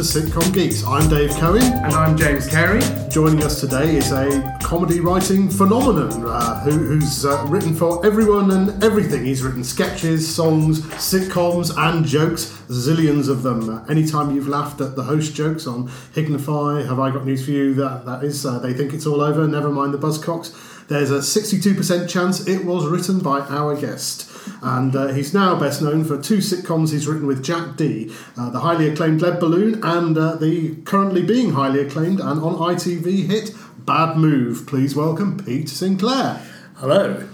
to Sitcom Geeks. I'm Dave Cohen. And I'm James Carey. Joining us today is a comedy writing phenomenon uh, who, who's uh, written for everyone and everything. He's written sketches, songs, sitcoms, and jokes, zillions of them. Uh, anytime you've laughed at the host jokes on Hignify, Have I Got News for You? That, that is, uh, they think it's all over, never mind the Buzzcocks. There's a 62% chance it was written by our guest. And uh, he's now best known for two sitcoms he's written with Jack Dee uh, the highly acclaimed Lead Balloon and uh, the currently being highly acclaimed and on ITV hit Bad Move. Please welcome Pete Sinclair. Hello.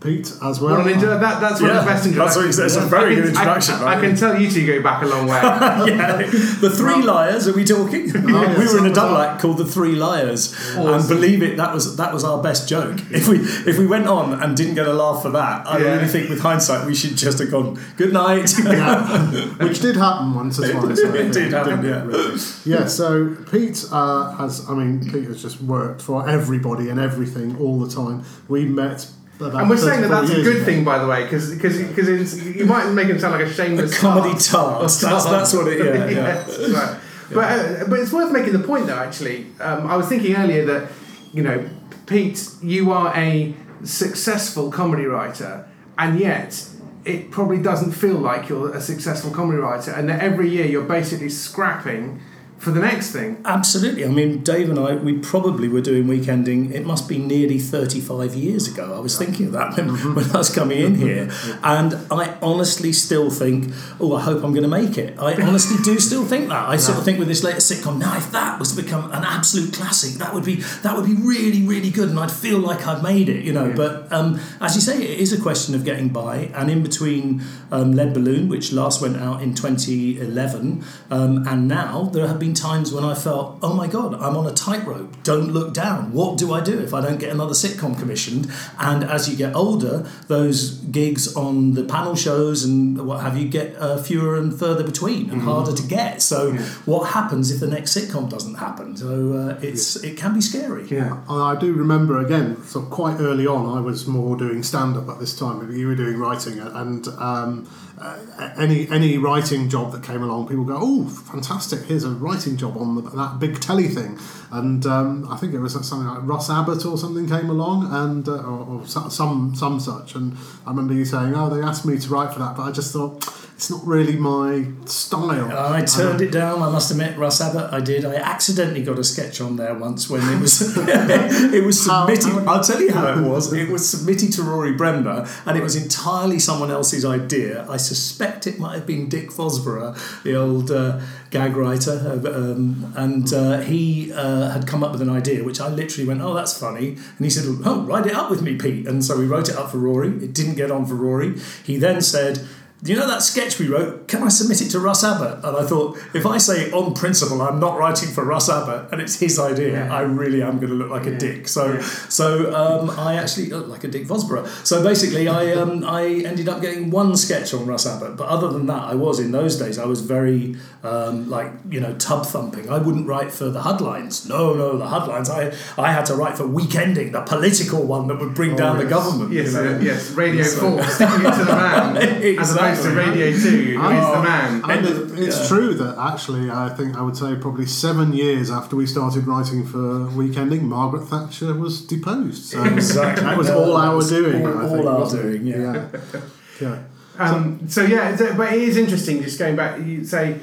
Pete as well. What an intro- that, that's one of the best that's introductions. what- that's a very I can- good introduction, I, I, can tell you two go back a long way. yeah, the Three Liars. Are we talking? yes, we were in that a was double our- act called the Three Liars, and believe it, that was that was our best joke. If we if we went on and didn't get a laugh for that, I Yeah. really think with hindsight we should just have gone good night. Which did happen once or twice. I It think, did happen, yeah. really? Yeah, so Pete uh, has, I mean, Pete has just worked for everybody and everything all the time. We met And we're saying that 40 that's a good thing, by the way, because because you might make him sound like a a shameless comedy tart. tart. That's, that's what it. Yeah, yeah. Yes, right. But uh, but it's worth making the point though. Actually, um, I was thinking earlier that you know, Pete, you are a successful comedy writer, and yet it probably doesn't feel like you're a successful comedy writer, and that every year you're basically scrapping for the next thing. Absolutely. I mean, Dave and I, we probably were doing weekending, it must be nearly 35 years ago. I was thinking of that when, when I was coming in here. And I honestly still think, oh, I hope I'm going to make it. I honestly do still think that. I sort of think with this latest sitcom, now if that was to become an absolute classic, that would be that would be really, really good. And I'd feel like I've made it, you know. But um, as you say, it is a question of getting by. And in between um, Lead Balloon, which last went out in 2011, um, and now there have been times when I felt, oh my God, I'm on a tightrope. Don't look down. What do I do if I don't get another sitcom commissioned? And as you get older, those gigs on the panel shows and what have you get uh, fewer and further between and harder to get. So what happens if the next sitcom doesn't happen? So uh, it's it can be scary. Yeah. I do remember again, so quite early on, I was more doing stand up at this time. You were doing writing, and um, uh, any any writing job that came along, people go, "Oh, fantastic! Here's a writing job on the, that big telly thing." And um, I think it was something like Russ Abbott or something came along, and uh, or, or some some such. And I remember you saying, "Oh, they asked me to write for that," but I just thought it's not really my style. I turned it down. I must admit, Russ Abbott. I did. I accidentally got a sketch on there once when it was it was submitted. how- I'll tell you how it was. It was submitted to Rory Bremner, and it was entirely someone else's idea. I suspect it might have been Dick Vosburgh, the old uh, gag writer, um, and uh, he uh, had come up with an idea, which I literally went, "Oh, that's funny," and he said, "Oh, write it up with me, Pete." And so we wrote it up for Rory. It didn't get on for Rory. He then said. Do you know that sketch we wrote? Can I submit it to Russ Abbott? And I thought, if I say on principle I'm not writing for Russ Abbott and it's his idea, Yeah. I really am going to look like a dick. So, Yeah. so um, I actually look like a Dick Vosburgh. So basically, I um, I ended up getting one sketch on Russ Abbott. But other than that, I was in those days. I was very um, like you know tub thumping. I wouldn't write for the headlines. No, no, the headlines. I I had to write for Weekending, the political one that would bring down the government. Yes, you know? yes, Radio So- 4, sticking it to the man, as opposed to Exactly. Radio 2, who is the man. And it, it's Yeah. true that actually, I think I would say probably seven years after we started writing for Weekending, Margaret Thatcher was deposed. So Exactly. that was Yeah, all our doing. all- I think, all our doing, yeah. yeah. Yeah. Um, so yeah, but it is interesting. Just going back, you say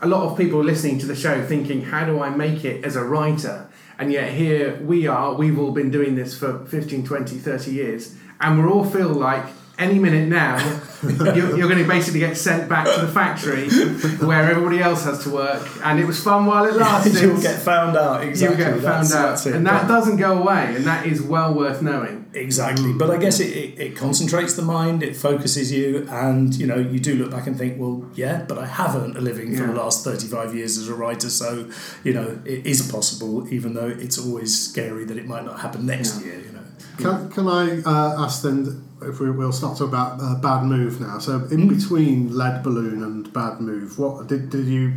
a lot of people listening to the show thinking, "How do I make it as a writer?" And yet here we are. We've all been doing this for 15, 20, 30 years, and we all feel like any minute now you're, you're going to basically get sent back to the factory where everybody else has to work. And it was fun while it lasted. You'll get found out. Exactly. You'll get found That's- out, that's it. and that doesn't go away, and that is well worth knowing. Exactly, but I guess it, it, it concentrates the mind, it focuses you, and you know you do look back and think, well, yeah, but I have earned a living for the last thirty-five years as a writer, so you know it is possible, even though it's always scary that it might not happen next Yeah. year. You know, Can, can I uh, ask then if we, we'll start talking about uh, Bad Move now? So in between Lead Balloon and Bad Move, what did did you?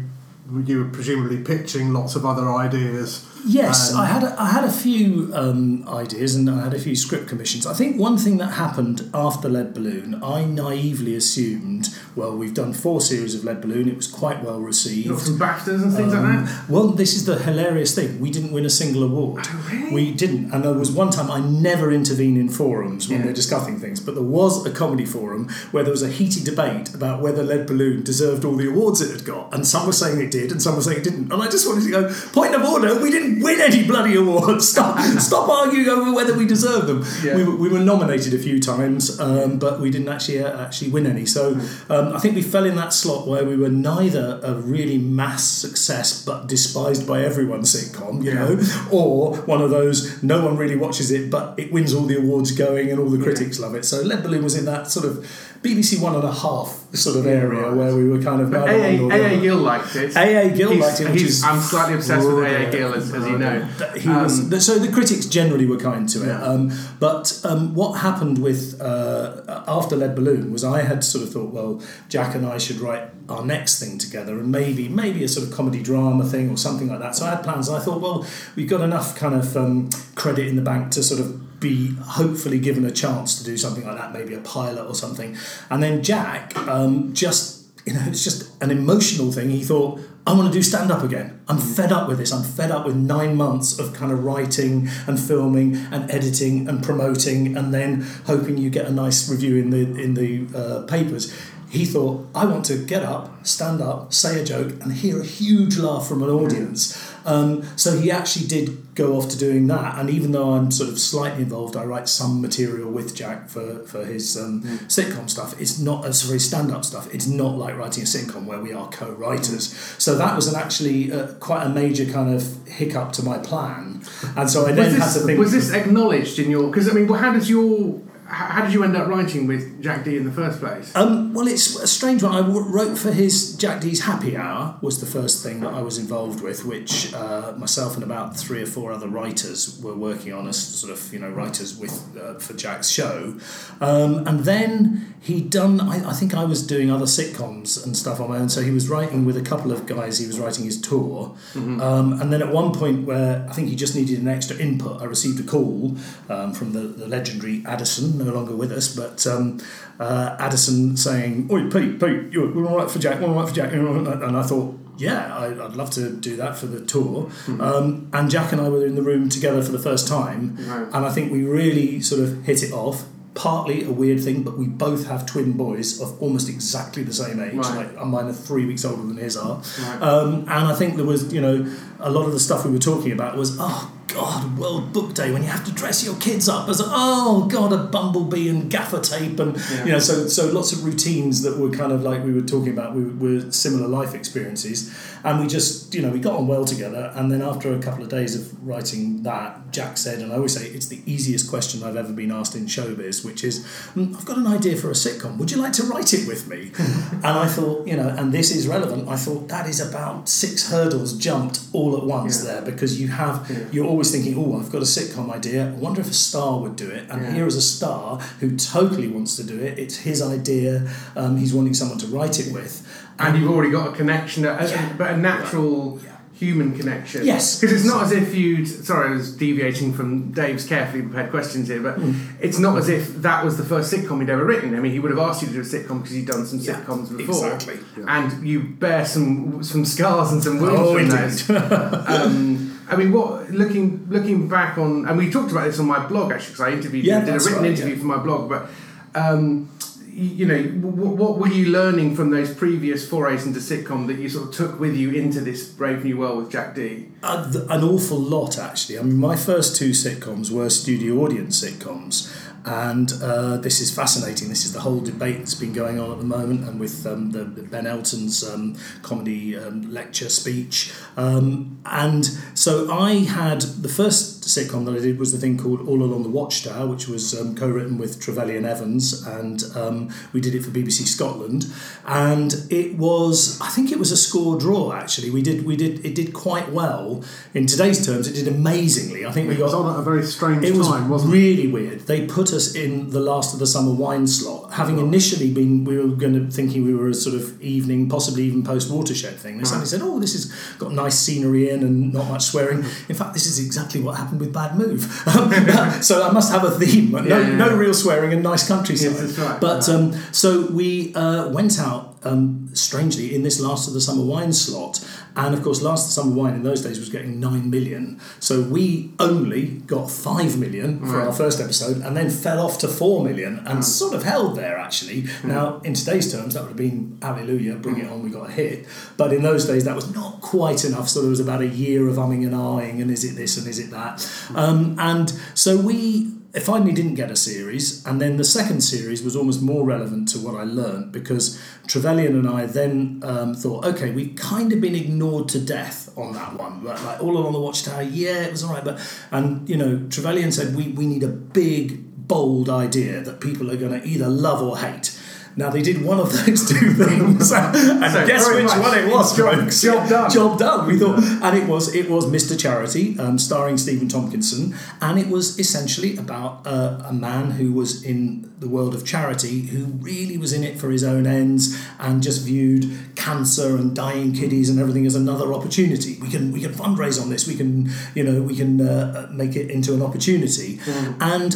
You were presumably pitching lots of other ideas Yes, Um, I had a, I had a few um, ideas and I had a few script commissions. I think one thing that happened after Lead Balloon, I naively assumed, well, we've done four series of Lead Balloon. It was quite well received. Got some BAFTAs and things like Um, that. Well, this is the hilarious thing. We didn't win a single award. Oh, really? We didn't. And there was one time I never intervene in forums when Yeah. we're discussing things, but there was a comedy forum where there was a heated debate about whether Lead Balloon deserved all the awards it had got. And some were saying it did, and some were saying it didn't. And I just wanted to go, point of order, we didn't win any bloody awards. Stop, stop arguing over whether we deserve them. Yeah. We, were, we were nominated a few times, um, but we didn't actually uh, actually win any. So um, I think we fell in that slot where we were neither a really mass success but despised by everyone sitcom, you Yeah. know, or one of those no one really watches it but it wins all the awards going and all the critics love it. So Lead Balloon was in that sort of BBC one and a half sort of area right. where we were kind of But neither one AA, nor the AA. Gill liked it. AA Gill He's- liked it, which is I'm slightly obsessed with AA Gill, as, as you know. That He was, Um, the- so the critics generally were kind to it. Yeah. Um, but um, what happened with uh, after Lead Balloon was I had sort of thought, well, Jack and I should write our next thing together, and maybe maybe a sort of comedy drama thing or something like that. So I had plans. And I thought, well, we've got enough kind of um, credit in the bank to sort of be hopefully given a chance to do something like that, maybe a pilot or something. And then Jack um, just you know, it's just an emotional thing. He thought, I want to do stand up again. I'm fed up with this. I'm fed up with nine months of kind of writing and filming and editing and promoting and then hoping you get a nice review in the in the uh, papers. He thought, I want to get up, stand up, say a joke, and hear a huge laugh from an audience. Um, so he actually did go off to doing that. And even though I'm sort of slightly involved, I write some material with Jack for, for his um, sitcom stuff. It's not, uh, sorry, stand up stuff. It's not like writing a sitcom where we are co writers. So that was an actually uh, quite a major kind of hiccup to my plan. And so I then had this, to think. was this acknowledged in your? Because I mean, how does your? How did you end up writing with Jack Dee in the first place? Um, well, it's a strange one. I wrote for his Jack Dee's Happy Hour was the first thing that I was involved with, which uh, myself and about three or four other writers were working on as sort of you know writers with uh, for Jack's show, um, and then he'd done. I, I think I was doing other sitcoms and stuff on my own, so he was writing with a couple of guys. He was writing his tour, um, and then at one point where I think he just needed an extra input, I received a call um, from the, the legendary Addison, no longer with us, but um, uh, Addison saying, "Oi, Pete, Pete, you we're all right for Jack, we're all right for Jack," and I thought. Yeah, I, I'd love to do that for the tour. Um, and Jack and I were in the room together for the first time, Right. and I think we really sort of hit it off. Partly a weird thing, but we both have twin boys of almost exactly the same age. Right. Like mine are three weeks older than his are. Right. Um, and I think there was, you know, a lot of the stuff we were talking about was, oh God, World Book Day when you have to dress your kids up as, oh God, a bumblebee and gaffer tape and Yeah. you know, so so lots of routines that were kind of like we were talking about. We were similar life experiences, and we just, you know, we got on well together. And then after a couple of days of writing that, Jack said, and I always say it's the easiest question I've ever been asked in showbiz, which is, "Mm, I've got an idea for a sitcom. Would you like to write it with me? and I thought, you know, and this is relevant. I thought that is about six hurdles jumped all at once Yeah. there because you have Yeah. you're always thinking, oh, I've got a sitcom idea. I wonder if a star would do it. And Yeah. here is a star who totally wants to do it. It's his idea. Um, he's wanting someone to write it with. and you've already got a connection, a, Yeah. but a natural Yeah. human connection. Yes. because it's not as if you'd. Sorry, I was deviating from Dave's carefully prepared questions here, but Hmm. it's not as if that was the first sitcom he'd ever written. I mean, he would have asked you to do a sitcom because he'd done some Yeah, sitcoms before, exactly. and you bear some some scars and some wounds Oh, from indeed. those. um, I mean, what looking looking back on, and we talked about this on my blog actually, because I interviewed, Yeah, did a written right, interview yeah. for my blog, but. Um, you know, what, what were you learning from those previous forays into sitcom that you sort of took with you into this Brave New World with Jack Dee? Uh, th- an awful lot, actually. I mean, my first two sitcoms were studio audience sitcoms. And uh, this is fascinating. This is the whole debate that's been going on at the moment, and with um, the, Ben Elton's um, comedy um, lecture speech. Um, and so I had the first sitcom that I did was the thing called All Along the Watchtower, which was um, co-written with Trevelyan Evans, and um, we did it for BBC Scotland. And it was, I think it was a score draw. Actually, we did we did it did quite well in today's terms. It did amazingly. I think we It was got on at a very strange it was time, wasn't it? really weird. They put us in the last of the summer wine slot, having initially been, we were going to thinking we were a sort of evening, possibly even post watershed thing. They suddenly said, "Oh, this has got nice scenery in and not much swearing." In fact, this is exactly what happened with Bad Move. so I must have a theme. No, Yeah, yeah, no real swearing and nice countryside. Yes, right. But um, so we uh, went out um, strangely in this last of the summer wine slot, and of course, last summer wine in those days was getting nine million. So we only got five million for our first episode, and then fell off to four million, and hmm. sort of held there actually. Hmm. Now, in today's terms, that would have been hallelujah, bring it hmm. on, we got a hit. But in those days, that was not quite enough. So there was about a year of umming and ahhing, and is it this and is it that? Um, and so we I finally didn't get a series, and then the second series was almost more relevant to what I learned because Trevelyan and I then um, thought, okay, we've kind of been ignored to death on that one. Like, like all along the Watchtower, yeah, it was all right, but and you know, Trevelyan said we we need a big, bold idea that people are going to either love or hate. Now they did one of those two things, and So, guess which one it was, Job- folks? job done. Job done. We thought, and it was it was Mr. Charity, um, starring Stephen Tompkinson, and it was essentially about uh, a man who was in the world of charity who really was in it for his own ends and just viewed cancer and dying kiddies and everything as another opportunity. We can we can fundraise on this. We can you know we can uh, make it into an opportunity, and.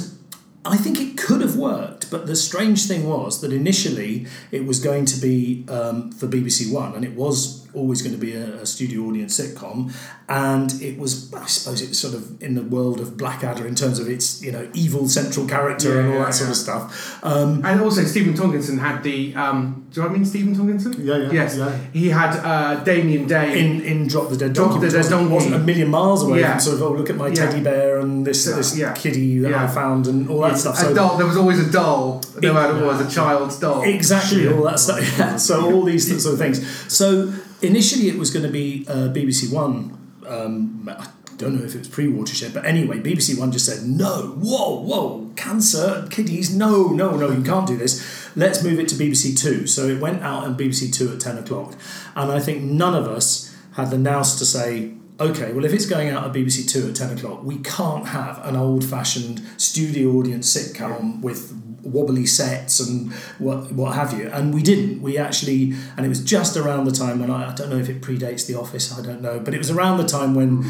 I think it could have worked, but the strange thing was that initially it was going to be um, for BBC One, and it was always going to be a, a studio audience sitcom, and it was, I suppose, it was sort of in the world of Blackadder in terms of its, you know, evil central character Yeah, and all yeah, that sort of stuff. Um, And also, Stephen Tompkinson had the. Um, do I mean Stephen Tompkinson? Yeah, yeah, Yes. yeah. He had uh, Damien Day. in, in Drop the Dead Drop Donkey, the Dead Donkey. wasn't a million miles away Yeah. from sort of, oh, look at my Yeah. teddy bear and this, this yeah. kitty that Yeah. I found and all that stuff. So doll. There was always a doll. No matter what, a child's doll. Exactly, all that stuff. Yeah. So all these sort of things. So initially, it was going to be uh, BBC One. Um, I don't know if it was pre-watershed, but anyway, BBC One just said no. Whoa, whoa, cancer, kiddies, no, no, no, you can't do this. Let's move it to BBC Two. So it went out on BBC Two at ten o'clock, and I think none of us had the nous to say. Okay, well, if it's going out at BBC Two at 10 o'clock, we can't have an old fashioned studio audience sitcom with wobbly sets and what what have you. And we didn't. We actually, and it was just around the time when I, I don't know if it predates The Office. I don't know, but it was around the time when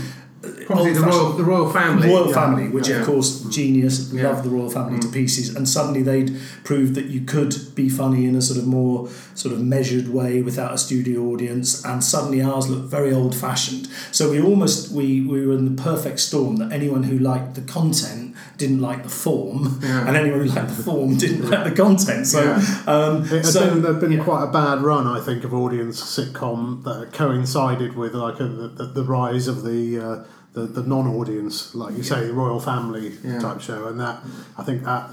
Probably the royal, the royal family. Royal Yeah. Family, which Yeah. of course genius, Yeah. loved the Royal Family to pieces, and suddenly they'd proved that you could be funny in a sort of more sort of measured way without a studio audience, and suddenly ours looked very old fashioned. So we almost we, we were in the perfect storm that anyone who liked the content didn't like the form, Yeah. and anyone who liked the form didn't like the content. So Yeah. um, It had so been, there'd been yeah. quite a bad run, I think, of audience sitcom that coincided with like a, the, the rise of the, uh, the the non-audience, like you say, the royal family Yeah. type show, and that I think that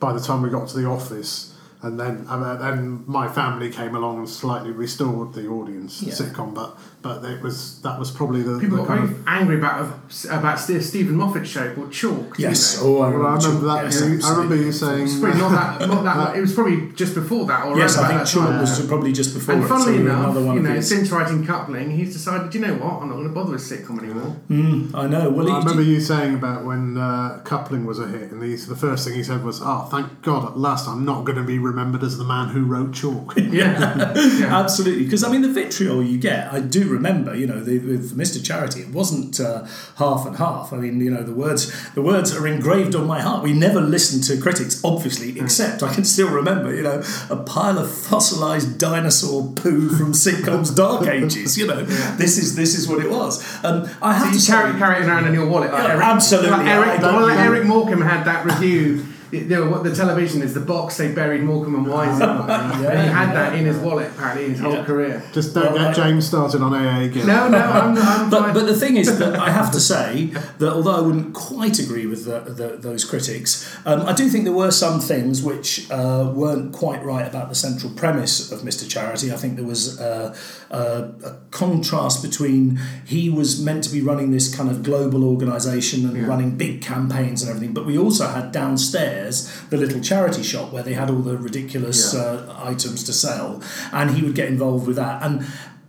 by the time we got to the office, and then and then my family came along and slightly restored the audience Yeah. sitcom, but but it was that was probably the, People the got kind very of angry about about Steven Moffat's show called Chalk. didn't yes, oh, I Well, I remember that. Yes, you- I remember you saying. It's probably not that. Not that. it was probably just before that, or Yes, I think Chalk time. was probably just before. And it, so funnily we enough, another one you know, these. since writing Coupling, he's decided, you know what, I'm not going to bother with sitcom anymore. Mm, I know. Well, I he- remember you saying about when uh, coupling was a hit, and he's, the first thing he said was, "Oh, thank God, at last I'm not going to be remembered as the man who wrote Chalk." Yeah, yeah. Absolutely, because I mean the vitriol you get. I do remember, you know, the, with Mr. Charity, it wasn't uh, half and half. I mean, you know, the words the words are engraved on my heart. We never listened to critics, obviously, except I can still remember, you know, a pile of fossilized dinosaur poo from sitcoms dark ages. You know, this is this is what it was. Um, I have So to you carry, carry it around in your wallet. Like Yeah, Eric, absolutely. Like Eric, I don't like. Eric Morecambe had that review. You know, what the television is the box they buried Morecambe and Wise in. And he had that in his wallet apparently his whole Yeah. career. Just don't Well, I- get James started on AA again. No, no, I'm, I'm But, but the thing is that I have to say that although I wouldn't quite agree with the, the, those critics, um, I do think there were some things which uh, weren't quite right about the central premise of Mr. Charity. I think there was uh, uh, a contrast between he was meant to be running this kind of global organisation and Yeah. running big campaigns and everything, but we also had downstairs the little charity shop where they had all the ridiculous Yeah. uh, items to sell, and he would get involved with that. And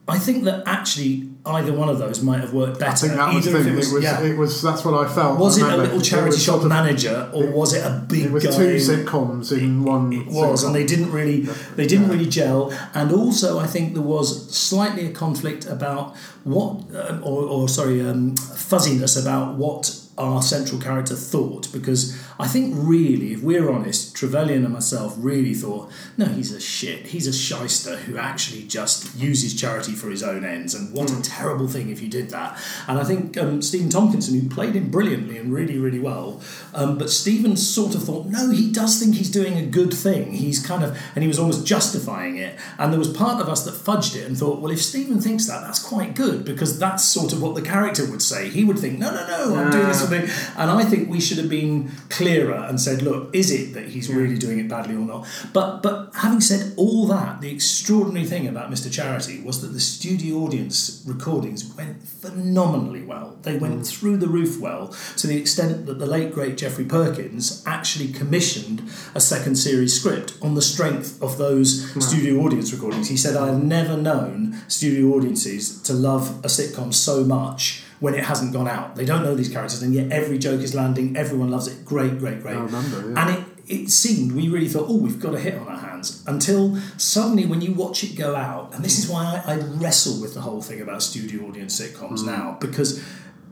I think that actually either one of those might have worked better. I think that was the Either if thing. It was, yeah. it was. That's what I felt. Was it a little charity shop manager, or was it a big It was guy? two sitcoms in one. It was, and they didn't really they didn't really gel. And also, I think there was slightly a conflict about what, um, or, or sorry, um, fuzziness about what our central character thought. Because I think really, if we're honest, Trevelyan and myself really thought, no, he's a shit. He's a shyster who actually just uses charity for his own ends. And what a terrible thing if you did that. And I think um, Stephen Tompkinson, who played him brilliantly and really, really well, um, but Stephen sort of thought, no, he does think he's doing a good thing. He's kind of, and he was almost justifying it. And there was part of us that fudged it and thought, well, if Stephen thinks that, that's quite good because that's sort of what the character would say. He would think, no, no, no, I'm doing this for me. And I think we should have been clearer and said, look, is it that he's really doing it badly or not? But but having said all that, the extraordinary thing about Mr. Charity was that the studio audience recordings went phenomenally well. They went mm. through the roof well to the extent that the late great Geoffrey Perkins actually commissioned a second series script on the strength of those studio audience recordings. He said, I've never known studio audiences to love a sitcom so much when it hasn't gone out. They don't know these characters, and yet every joke is landing. Everyone loves it. Great, great, great. I remember, yeah. And it, it seemed we really thought, oh, we've got a hit on our hands. Until suddenly, when you watch it go out, and this is why I, I wrestle with the whole thing about studio audience sitcoms mm. now, because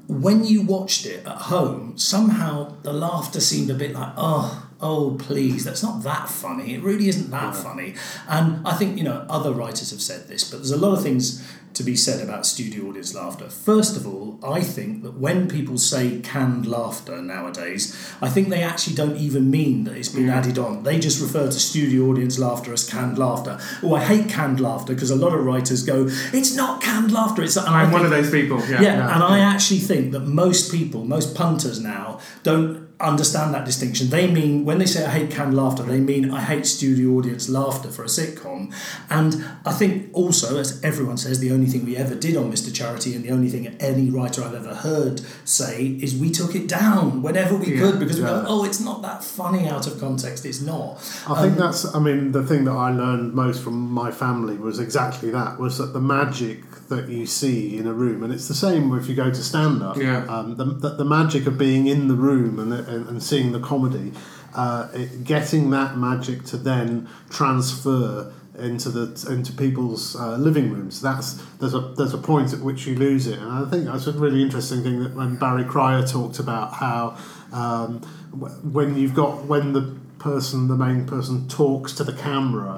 when you watched it at home, somehow the laughter seemed a bit like, oh, oh, please, that's not that funny. It really isn't that funny. And I think, you know, other writers have said this, but there's a lot of things to be said about studio audience laughter. First of all, I think that when people say canned laughter nowadays, I think they actually don't even mean that it's been added on. They just refer to studio audience laughter as canned laughter. Oh, I hate canned laughter because a lot of writers go, it's not canned laughter. It's and I'm one of those people. Yeah. yeah, and I actually think that most people, most punters now, don't understand that distinction. They mean when they say I hate canned laughter, they mean I hate studio audience laughter for a sitcom. And I think also, as everyone says, the only thing we ever did on Mr. Charity and the only thing any writer I've ever heard say is we took it down whenever we Yeah, could because we yeah. go, oh, it's not that funny out of context. It's not. I think that's. I mean, the thing that I learned most from my family was exactly that: was that the magic that you see in a room, and it's the same if you go to stand up. Yeah. Um, the, the, the magic of being in the room and and, and seeing the comedy, uh, it, getting that magic to then transfer into the into people's uh, living rooms. That's there's a there's a point at which you lose it, and I think that's a really interesting thing that when Barry Cryer talked about how um, when you've got when the person the main person talks to the camera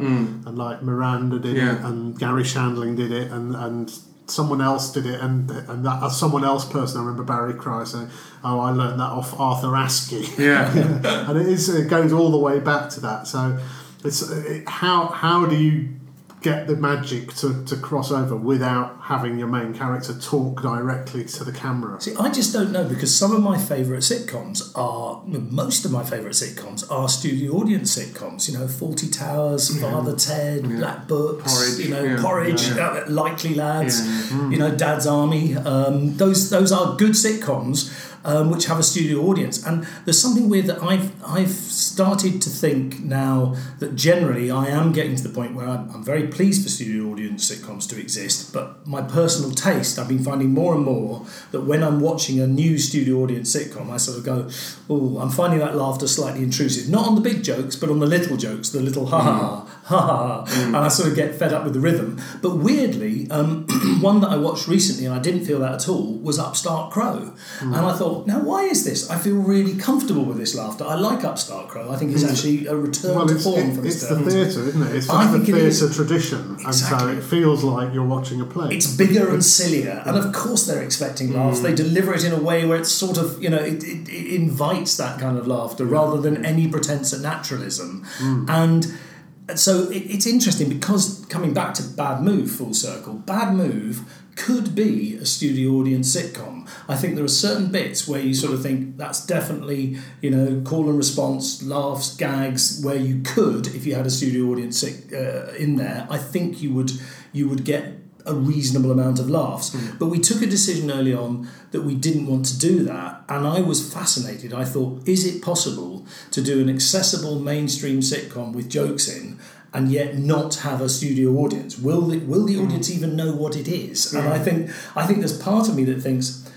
and like Miranda did it and Garry Shandling did it and and someone else did it and and that uh, someone else person I remember Barry Cryer saying oh I learned that off Arthur Askey Yeah. and it is it goes all the way back to that. So it's it, how how do you get the magic to, to cross over without having your main character talk directly to the camera? See, I just don't know because some of my favourite sitcoms are, most of my favourite sitcoms are studio audience sitcoms. You know, Fawlty Towers, Father Ted, Black Books, Porridge, you know, yeah, Porridge, yeah. uh, Likely Lads, Yeah, you know, Dad's Army. Um, those those are good sitcoms. Um, which have a studio audience, and there's something weird that I've I've started to think now that generally I am getting to the point where I'm, I'm very pleased for studio audience sitcoms to exist, but my personal taste I've been finding more and more that when I'm watching a new studio audience sitcom, I sort of go, oh, I'm finding that laughter slightly intrusive, not on the big jokes, but on the little jokes, the little ha ha ha ha. Ha, and I sort of get fed up with the rhythm. But weirdly, um, one that I watched recently and I didn't feel that at all was Upstart Crow, and I thought, Oh, now why is this? I feel really comfortable with this laughter. I like Upstart Crow. I think it's hmm. actually a return Well, to form it- for it's the theatre, isn't it? It's like the think it is. theatre tradition, and so it feels like you're watching a play. It's bigger and sillier, and of course they're expecting laughs. Hmm. They deliver it in a way where it's sort of, you know, it, it, it invites that kind of laughter rather than any pretense at naturalism. Hmm. And so it, it's interesting because coming back to Bad Move full circle, Bad Move could be a studio audience sitcom. I think there are certain bits where you sort of think that's definitely, you know, call and response, laughs, gags, where you could, if you had a studio audience uh, in there, I think you would you would get a reasonable amount of laughs. Hmm. But we took a decision early on that we didn't want to do that, and I was fascinated. I thought, is it possible to do an accessible mainstream sitcom with jokes in? and yet not have a studio audience? Will the, will the hmm. audience even know what it is? And hmm. I think I think there's part of me that thinks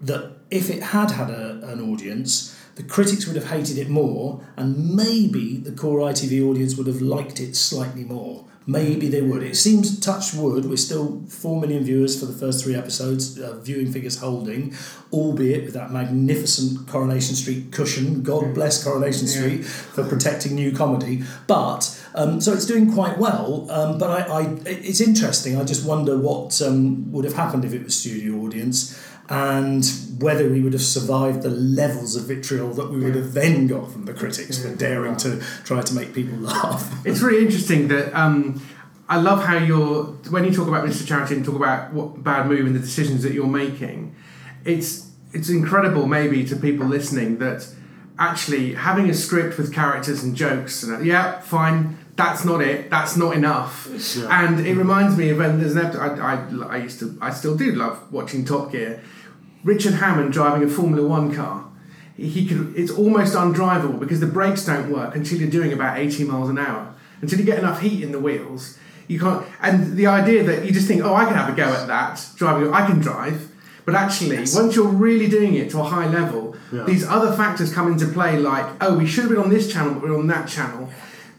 that if it had had a, an audience, the critics would have hated it more, and maybe the core ITV audience would have liked it slightly more. Maybe they would. It seems, touch wood, we're still 4 million viewers for the first three episodes, uh, viewing figures holding, albeit with that magnificent Coronation Street cushion. God bless Coronation Street for protecting new comedy. But, um, so it's doing quite well. Um, but I, I, it's interesting. I just wonder what um, would have happened if it was studio audience and whether we would have survived the levels of vitriol that we would have then got from the critics for daring to try to make people laugh. It's really interesting that um, I love how you're when you talk about Mr. Charity and talk about what bad move and the decisions that you're making. It's it's incredible maybe to people listening that actually having a script with characters and jokes and yeah fine that's not it that's not enough and it reminds me of when there's an episode I, I, I used to I still do love watching Top Gear Richard Hammond driving a Formula One car. He could it's almost undrivable because the brakes don't work until you're doing about 80 miles an hour. Until you get enough heat in the wheels you can't and the idea that you just think oh i can have a go at that driving i can drive. But actually once you're really doing it to a high level Yeah. these other factors come into play like oh we should have been on this channel but we're on that channel.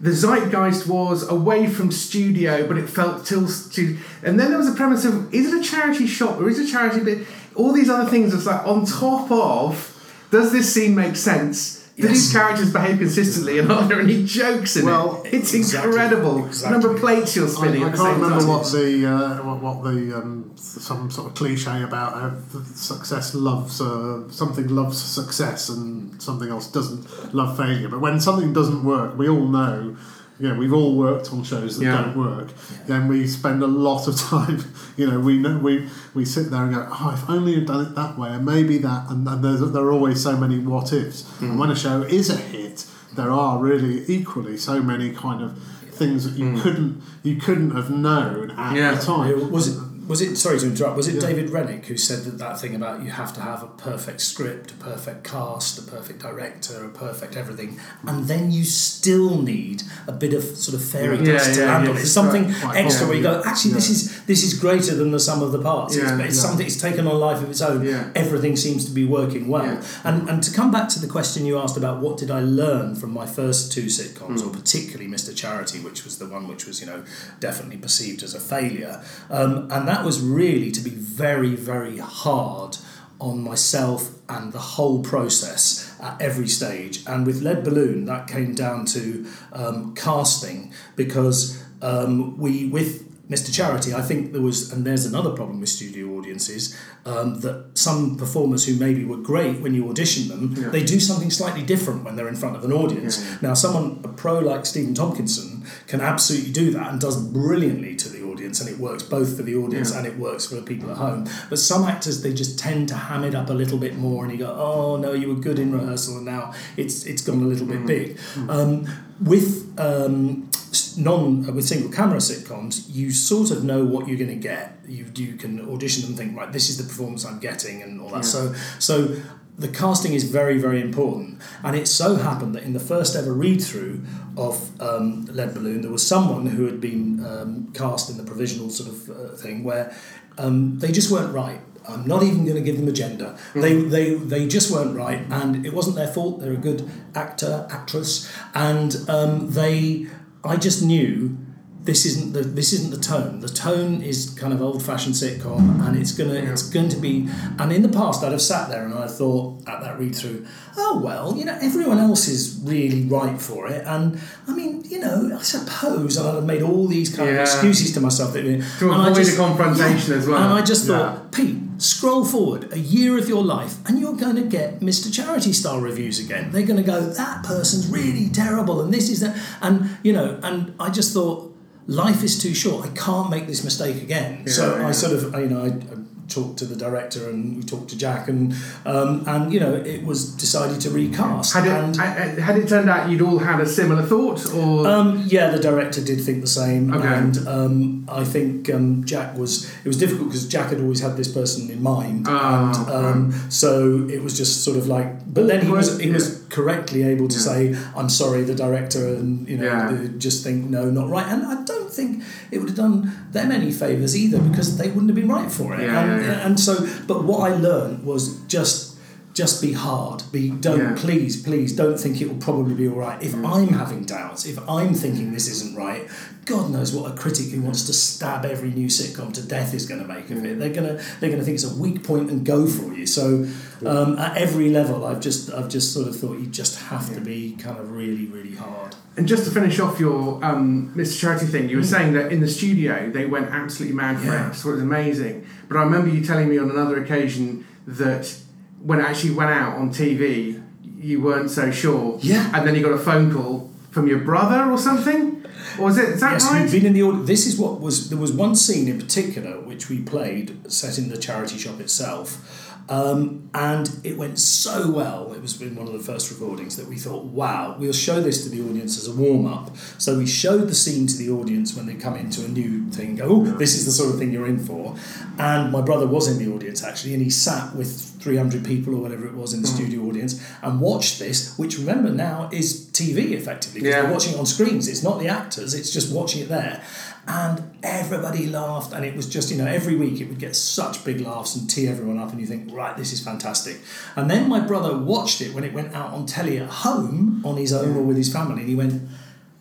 The zeitgeist was away from studio but it felt till stu- and then there was a premise of is it a charity shop or is it a charity bit all these other things it's like on top of does this scene make sense? Do Yes. these characters behave consistently and are there any jokes in Well, it? It's exactly, incredible. exactly. The number of plates you're spinning I the can't remember time. what the uh, what, what the um, some sort of cliche about uh, success loves uh, something loves success and something else doesn't love failure. But when something doesn't work, we all know. You know, we've all worked on shows that Yeah. don't work. Then we spend a lot of time. You know, we know we we sit there and go, "Oh, if only you'd done it that way, and maybe that." And, and there's, there are always so many what ifs. And hmm. when a show is a hit, there are really equally so many kind of things that you hmm. couldn't you couldn't have known at Yeah. the time. Was it? Was it? Sorry to interrupt. Was it Yeah. David Renwick who said that that thing about you have to have a perfect script, a perfect cast, a perfect director, a perfect everything, and then you still need a bit of sort of fairy Yeah, dust to yeah, land yeah, on it. it's Something quite extra where you go. Actually, this is this is greater than the sum of the parts. It's, it's something. It's taken on a life of its own. Yeah. Everything seems to be working well. And and to come back to the question you asked about what did I learn from my first two sitcoms, or particularly Mr. Charity, which was the one which was you know definitely perceived as a failure, um, and that was really to be very very hard on myself and the whole process at every stage. And with Lead Balloon, that came down to um, casting because um, we with Mr. Charity, I think there was, and there's another problem with studio audiences, um, that some performers who maybe were great when you audition them, Yeah. they do something slightly different when they're in front of an audience. Yeah, Now, someone, a pro like Stephen Tompkinson, can absolutely do that and does brilliantly to the audience, and it works both for the audience Yeah. and it works for the people at home. But some actors, they just tend to ham it up a little bit more, and you go, oh no, you were good in rehearsal, and now it's it's gone a little bit big. Um, with um, non uh, with single camera sitcoms, you sort of know what you're going to get. You you can audition and think, right, this is the performance I'm getting, and all that. Yeah. So so. The casting is very, very important, and it so happened that in the first ever read through of um, Lead Balloon, there was someone who had been um, cast in the provisional sort of uh, thing where um, they just weren't right. I'm not even going to give them a gender. They, they, they just weren't right, and it wasn't their fault. They're a good actor, actress, and um, they. I just knew this isn't the this isn't the tone. The tone is kind of old fashioned sitcom, and it's gonna it's going to be. And in the past, I'd have sat there and I thought at that read through, oh well, you know, everyone else is really right for it, and I mean, you know, I suppose, I'd have made all these kind of excuses to myself that To and I avoid a confrontation as well. And I just Yeah. thought, Pete, scroll forward a year of your life, and you're going to get Mr. Charity style reviews again. They're going to go, that person's really terrible, and this is that, and you know, and I just thought, life is too short. I can't make this mistake again. so Yeah, I sort of, you know, I talked to the director and we talked to Jack and um, and you know it was decided to recast. Had and, it, had- had it turned out you'd all had a similar thought, or um, yeah, the director did think the same, Okay. and um, I think um, Jack was. It was difficult because Jack had always had this person in mind, Ah, and um, so it was just sort of like. But then he was he was correctly able to Yeah. say, "I'm sorry," the director, and you know, Yeah. just think no, not right. And I don't think it would have done them any favors either because they wouldn't have been right for it. Yeah, and, and so, but what I learned was just. Just be hard. Be don't Yeah. please, please don't think it will probably be all right. If I'm having doubts, if I'm thinking this isn't right, God knows what a critic who wants to stab every new sitcom to death is going to make of it. They're gonna they're gonna think it's a weak point and go for you. So um, at every level, I've just I've just sort of thought you just have to be kind of really really hard. And just to finish off your um, Mr. Charity thing, you were saying that in the studio they went absolutely mad for Yeah. it. So it was amazing. But I remember you telling me on another occasion that when it actually went out on TV, you weren't so sure. Yeah. And then you got a phone call from your brother or something. Or was it? Is that yes, right? we've been in the audience. This is what was there was one scene in particular which we played set in the charity shop itself, um, and it went so well. It was in one of the first recordings that we thought, wow, we'll show this to the audience as a warm up. So we showed the scene to the audience when they come into a new thing. Go, oh, this is the sort of thing you're in for. And my brother was in the audience actually, and he sat with 300 people or whatever it was in the studio audience and watched this, which remember now is TV effectively because Yeah. they're watching it on screens. It's not the actors, it's just watching it there. And everybody laughed, and it was just, you know, every week it would get such big laughs and tee everyone up, and you think, right, this is fantastic. And then my brother watched it when it went out on telly at home on his own or with his family, and he went,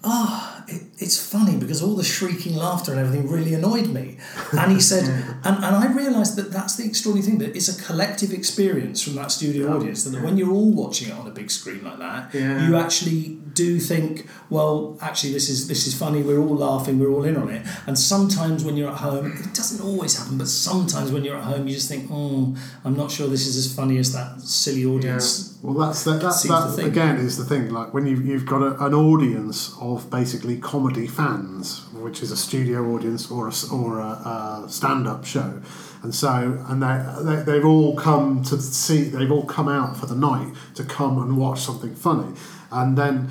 ah, it, it's funny because all the shrieking laughter and everything really annoyed me. And he said, and, and I realised that that's the extraordinary thing, that it's a collective experience from that studio oh, audience, that when you're all watching it on a big screen like that, Yeah. you actually do think, well, actually, this is this is funny. We're all laughing. We're all in on it. And sometimes when you're at home, it doesn't always happen, but sometimes when you're at home, you just think, oh, I'm not sure this is as funny as that silly audience. Well, that's the, that, Seems that again is the thing. Like when you you've got a, an audience of basically comedy fans, which is a studio audience or a, or a, a stand-up show, and so and they, they they've all come to see. They've all come out for the night to come and watch something funny, and then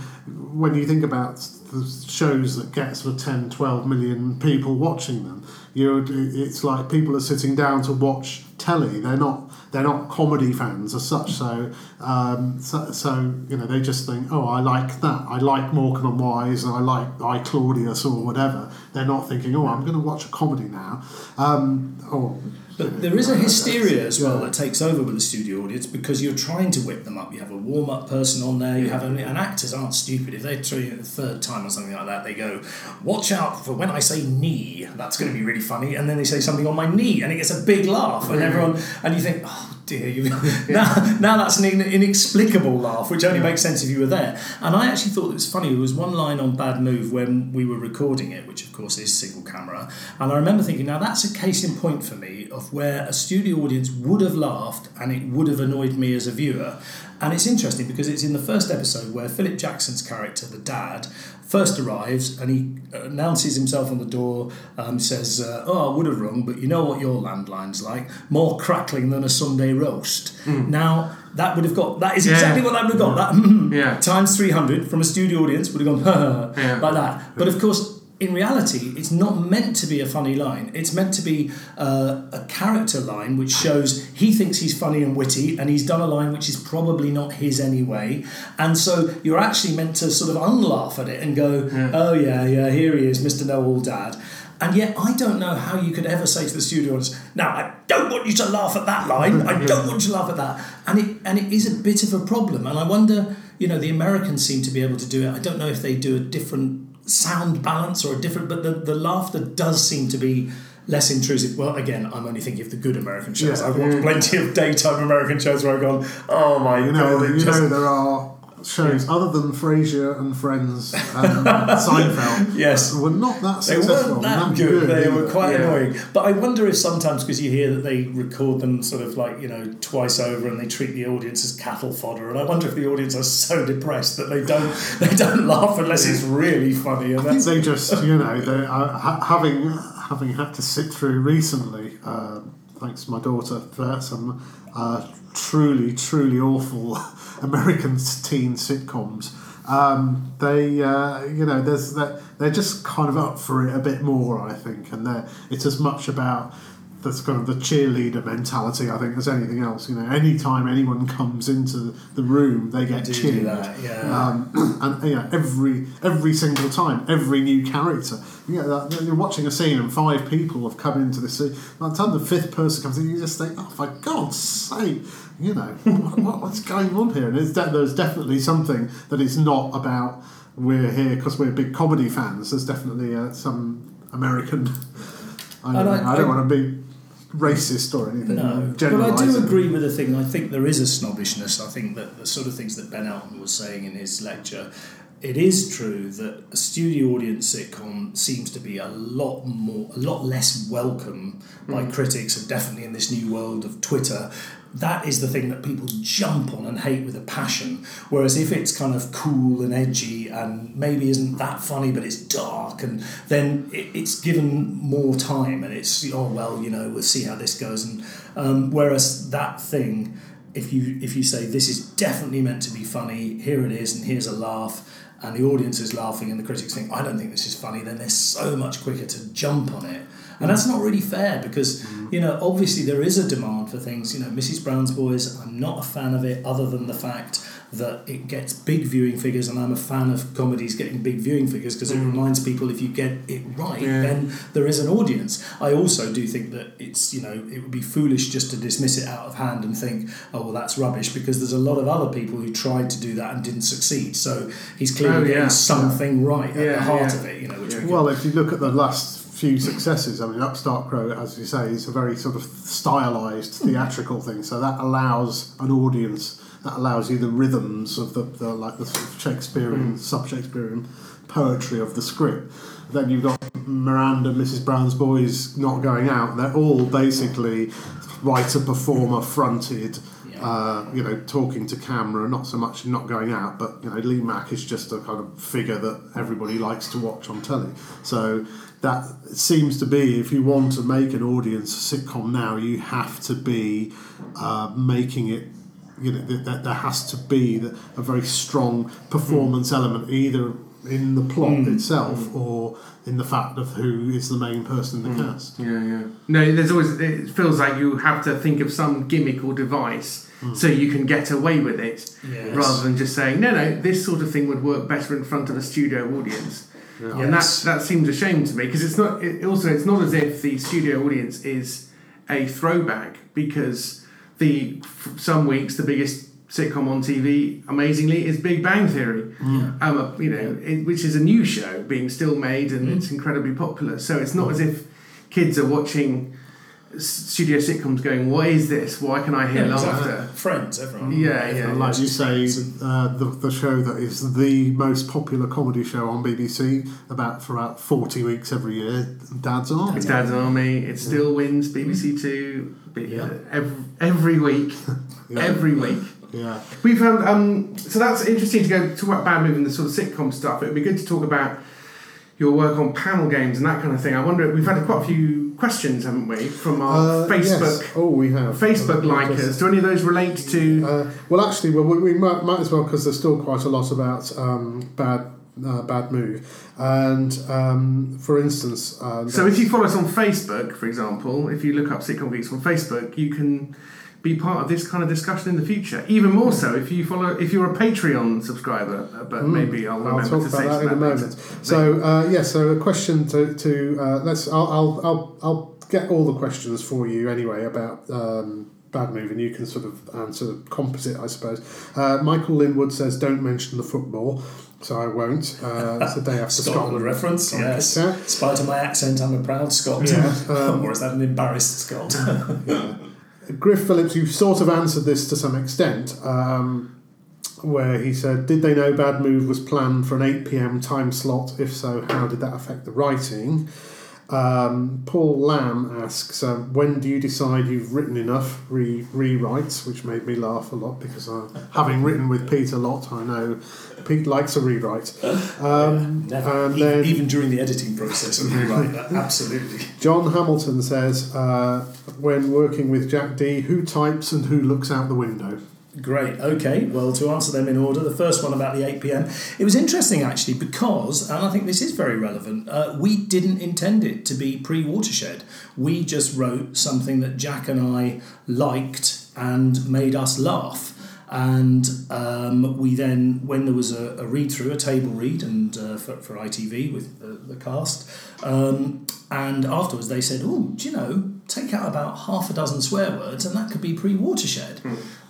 when you think about the shows that get sort of 10, 12 million people watching them, you it's like people are sitting down to watch telly. They're not they're not comedy fans as such. So, um, so, so you know, they just think, oh, I like that. I like Morecambe and Wise, and I like I Claudius or whatever. They're not thinking, oh, I'm going to watch a comedy now. Um, or But there is a hysteria as well that takes over with the studio audience because you're trying to whip them up. You have a warm up person on there. You have an, and actors aren't stupid. If they try it the third time or something like that, they go, "Watch out for when I say knee. That's going to be really funny." And then they say something on my knee, and it gets a big laugh, and everyone and you think, "Oh dear, you now, now that's an in- inexplicable laugh, which only makes sense if you were there." And I actually thought it was funny. There was one line on Bad Move when we were recording it, which of course is single camera, and I remember thinking, now that's a case in point for me of where a studio audience would have laughed and it would have annoyed me as a viewer. And it's interesting because it's in the first episode where Philip Jackson's character, the dad, first arrives and he announces himself on the door, um, says, uh, Oh, I would have rung, but you know what your landline's like more crackling than a Sunday roast. Now, that would have got, that is Yeah. exactly what that would have got. That Yeah. times 300 from a studio audience would have gone, Yeah. like that. But of course, in reality, it's not meant to be a funny line. It's meant to be uh, a character line which shows he thinks he's funny and witty, and he's done a line which is probably not his anyway. And so you're actually meant to sort of unlaugh at it and go, "Oh yeah, yeah, here he is, Mr. Know-All Dad." And yet, I don't know how you could ever say to the studio audience, "Now, I don't want you to laugh at that line. I don't want you to laugh at that." And it and it is a bit of a problem. And I wonder, you know, the Americans seem to be able to do it. I don't know if they do a different sound balance or a different, but the, the laughter does seem to be less intrusive. Well, again, I'm only thinking of the good American shows. Yeah. I've watched plenty of daytime American shows where I've gone, oh my you know, god, you just- know, there are shows other than Frasier and Friends and Seinfeld. Yes. were not that successful. They weren't that and good. They either. were quite Yeah. annoying. But I wonder if sometimes because you hear that they record them sort of like you know twice over, and they treat the audience as cattle fodder. And I wonder if the audience are so depressed that they don't they don't laugh unless it's really funny. And I think they just, you know, they uh, ha- having having had to sit through recently uh, thanks to my daughter, for some uh, truly, truly awful American teen sitcoms. Um, they, uh, you know, there's that they're just kind of up for it a bit more, I think, and they're, it's as much about that's kind of the cheerleader mentality, I think, as anything else. You know, anytime anyone comes into the room, they get cheered. that, yeah. Um, and you know, every every single time, every new character. You know, you're watching a scene and five people have come into the scene. By the time the fifth person comes in, you just think, "Oh, for God's sake!" You know, what, what- what's going on here? And it's de- there's definitely something that is not about we're here because we're big comedy fans. There's definitely uh, some American. I don't, And I- I don't I- want to be racist or anything. No, but I do agree with the thing. I think there is a snobbishness. I think that the sort of things that Ben Elton was saying in his lecture, it is true that a studio audience sitcom seems to be a lot more, a lot less welcome by critics, and definitely in this new world of Twitter. That is the thing that people jump on and hate with a passion. Whereas if it's kind of cool and edgy and maybe isn't that funny, but it's dark, and then it, it's given more time, and it's oh well, you know, we'll see how this goes. And um, whereas that thing, if you if you say this is definitely meant to be funny, here it is, and here's a laugh, and the audience is laughing, and the critics think I don't think this is funny, then they're so much quicker to jump on it. And that's not really fair because, you know, obviously there is a demand for things. You know, Mrs. Brown's Boys, I'm not a fan of it other than the fact that it gets big viewing figures, and I'm a fan of comedies getting big viewing figures because it mm. reminds people if you get it right, Yeah. then there is an audience. I also do think that it's, you know, it would be foolish just to dismiss it out of hand and think, oh, well, that's rubbish because there's a lot of other people who tried to do that and didn't succeed. So he's clearly Oh, getting something right at the heart yeah. of it, you know, which Yeah. we Well, if you look at the last few successes, I mean, Upstart Crow, as you say, is a very sort of stylized theatrical thing. So that allows an audience, that allows you the rhythms of the, the like the sort of Shakespearean, sub-Shakespearean poetry of the script. Then you've got Miranda, Mrs. Brown's Boys not going out. They're all basically writer performer fronted. Uh, you know, talking to camera, not so much not going out, but you know, Lee Mack is just a kind of figure that everybody likes to watch on telly. So that seems to be, if you want to make an audience sitcom now, you have to be uh, making it. You know, that that there has to be the, a very strong performance element, either in the plot mm. itself mm. or in the fact of who is the main person in the mm. cast. Yeah, yeah. No, there's always. It feels like you have to think of some gimmick or device so you can get away with it, Yes. rather than just saying, no, no, this sort of thing would work better in front of a studio audience. And that that seems a shame to me because it's not. It, also, it's not as if the studio audience is a throwback because the some weeks the biggest sitcom on TV, amazingly, is Big Bang Theory. Yeah. Um, uh, you know, it, which is a new show being still made and it's incredibly popular. So it's not as if kids are watching s- studio sitcoms going, "What is this? Why can I hear Yeah, laughter?" exactly. Friends, everyone. Yeah, yeah. And like you say, uh, the, the show that is the most popular comedy show on BBC about for about forty weeks every year, Dad's Army. It's Dad's Army. It still wins BBC Two Yeah. every, every week. Yeah. Every week. Yeah, We've found um, so that's interesting to go talk about bad movie and the sort of sitcom stuff. It'd be good to talk about your work on panel games and that kind of thing. I wonder we've had quite a few questions, haven't we, from our Uh, Facebook yes. Oh, we have Facebook Uh, likers. Do any of those relate to? Uh, well, actually, well, we, we might, might as well because there's still quite a lot about um, bad uh, bad move. And um, for instance, uh, So if you follow us on Facebook, for example, if you look up Sitcom Geeks on Facebook, you can be part of this kind of discussion in the future. Even more so if you follow, if you're a Patreon subscriber. uh, But maybe I'll I'll remember talk to about say that in a moment. So uh, yeah, so a question to, to uh, let's I'll, I'll I'll I'll get all the questions for you anyway about. Um, Bad move, and you can sort of answer composite, I suppose. Uh, Michael Linwood says, "Don't mention the football," so I won't. Uh, it's the day after Scotland Scotland reference, Scotland yes. kicked out. Despite my accent, I'm a proud Scot. Yeah, um, or is that an embarrassed Scot? Griff Phillips, you sort of answered this to some extent, um, where he said, Did they know Bad Move was planned for an 8 pm time slot? If so, how did that affect the writing? Um, Paul Lamb asks, um, when do you decide you've written enough re- rewrites? Which made me laugh a lot because uh, having written with Pete a lot, I know Pete likes a rewrite. Um, Never. and even, then even during the editing process, and rewrite. Absolutely. John Hamilton says, uh, when working with Jack Dee, who types and who looks out the window? Great. Okay. Well, to answer them in order, the first one about the 8 p.m. It was interesting actually because, and I think this is very relevant. Uh, we didn't intend it to be pre-watershed. We just wrote something that Jack and I liked and made us laugh. And um, we then, when there was a, a read through, a table read, and uh, for, for ITV with the, the cast, um, and afterwards they said, "Oh, do you know, take out about half a dozen swear words, and that could be pre-watershed."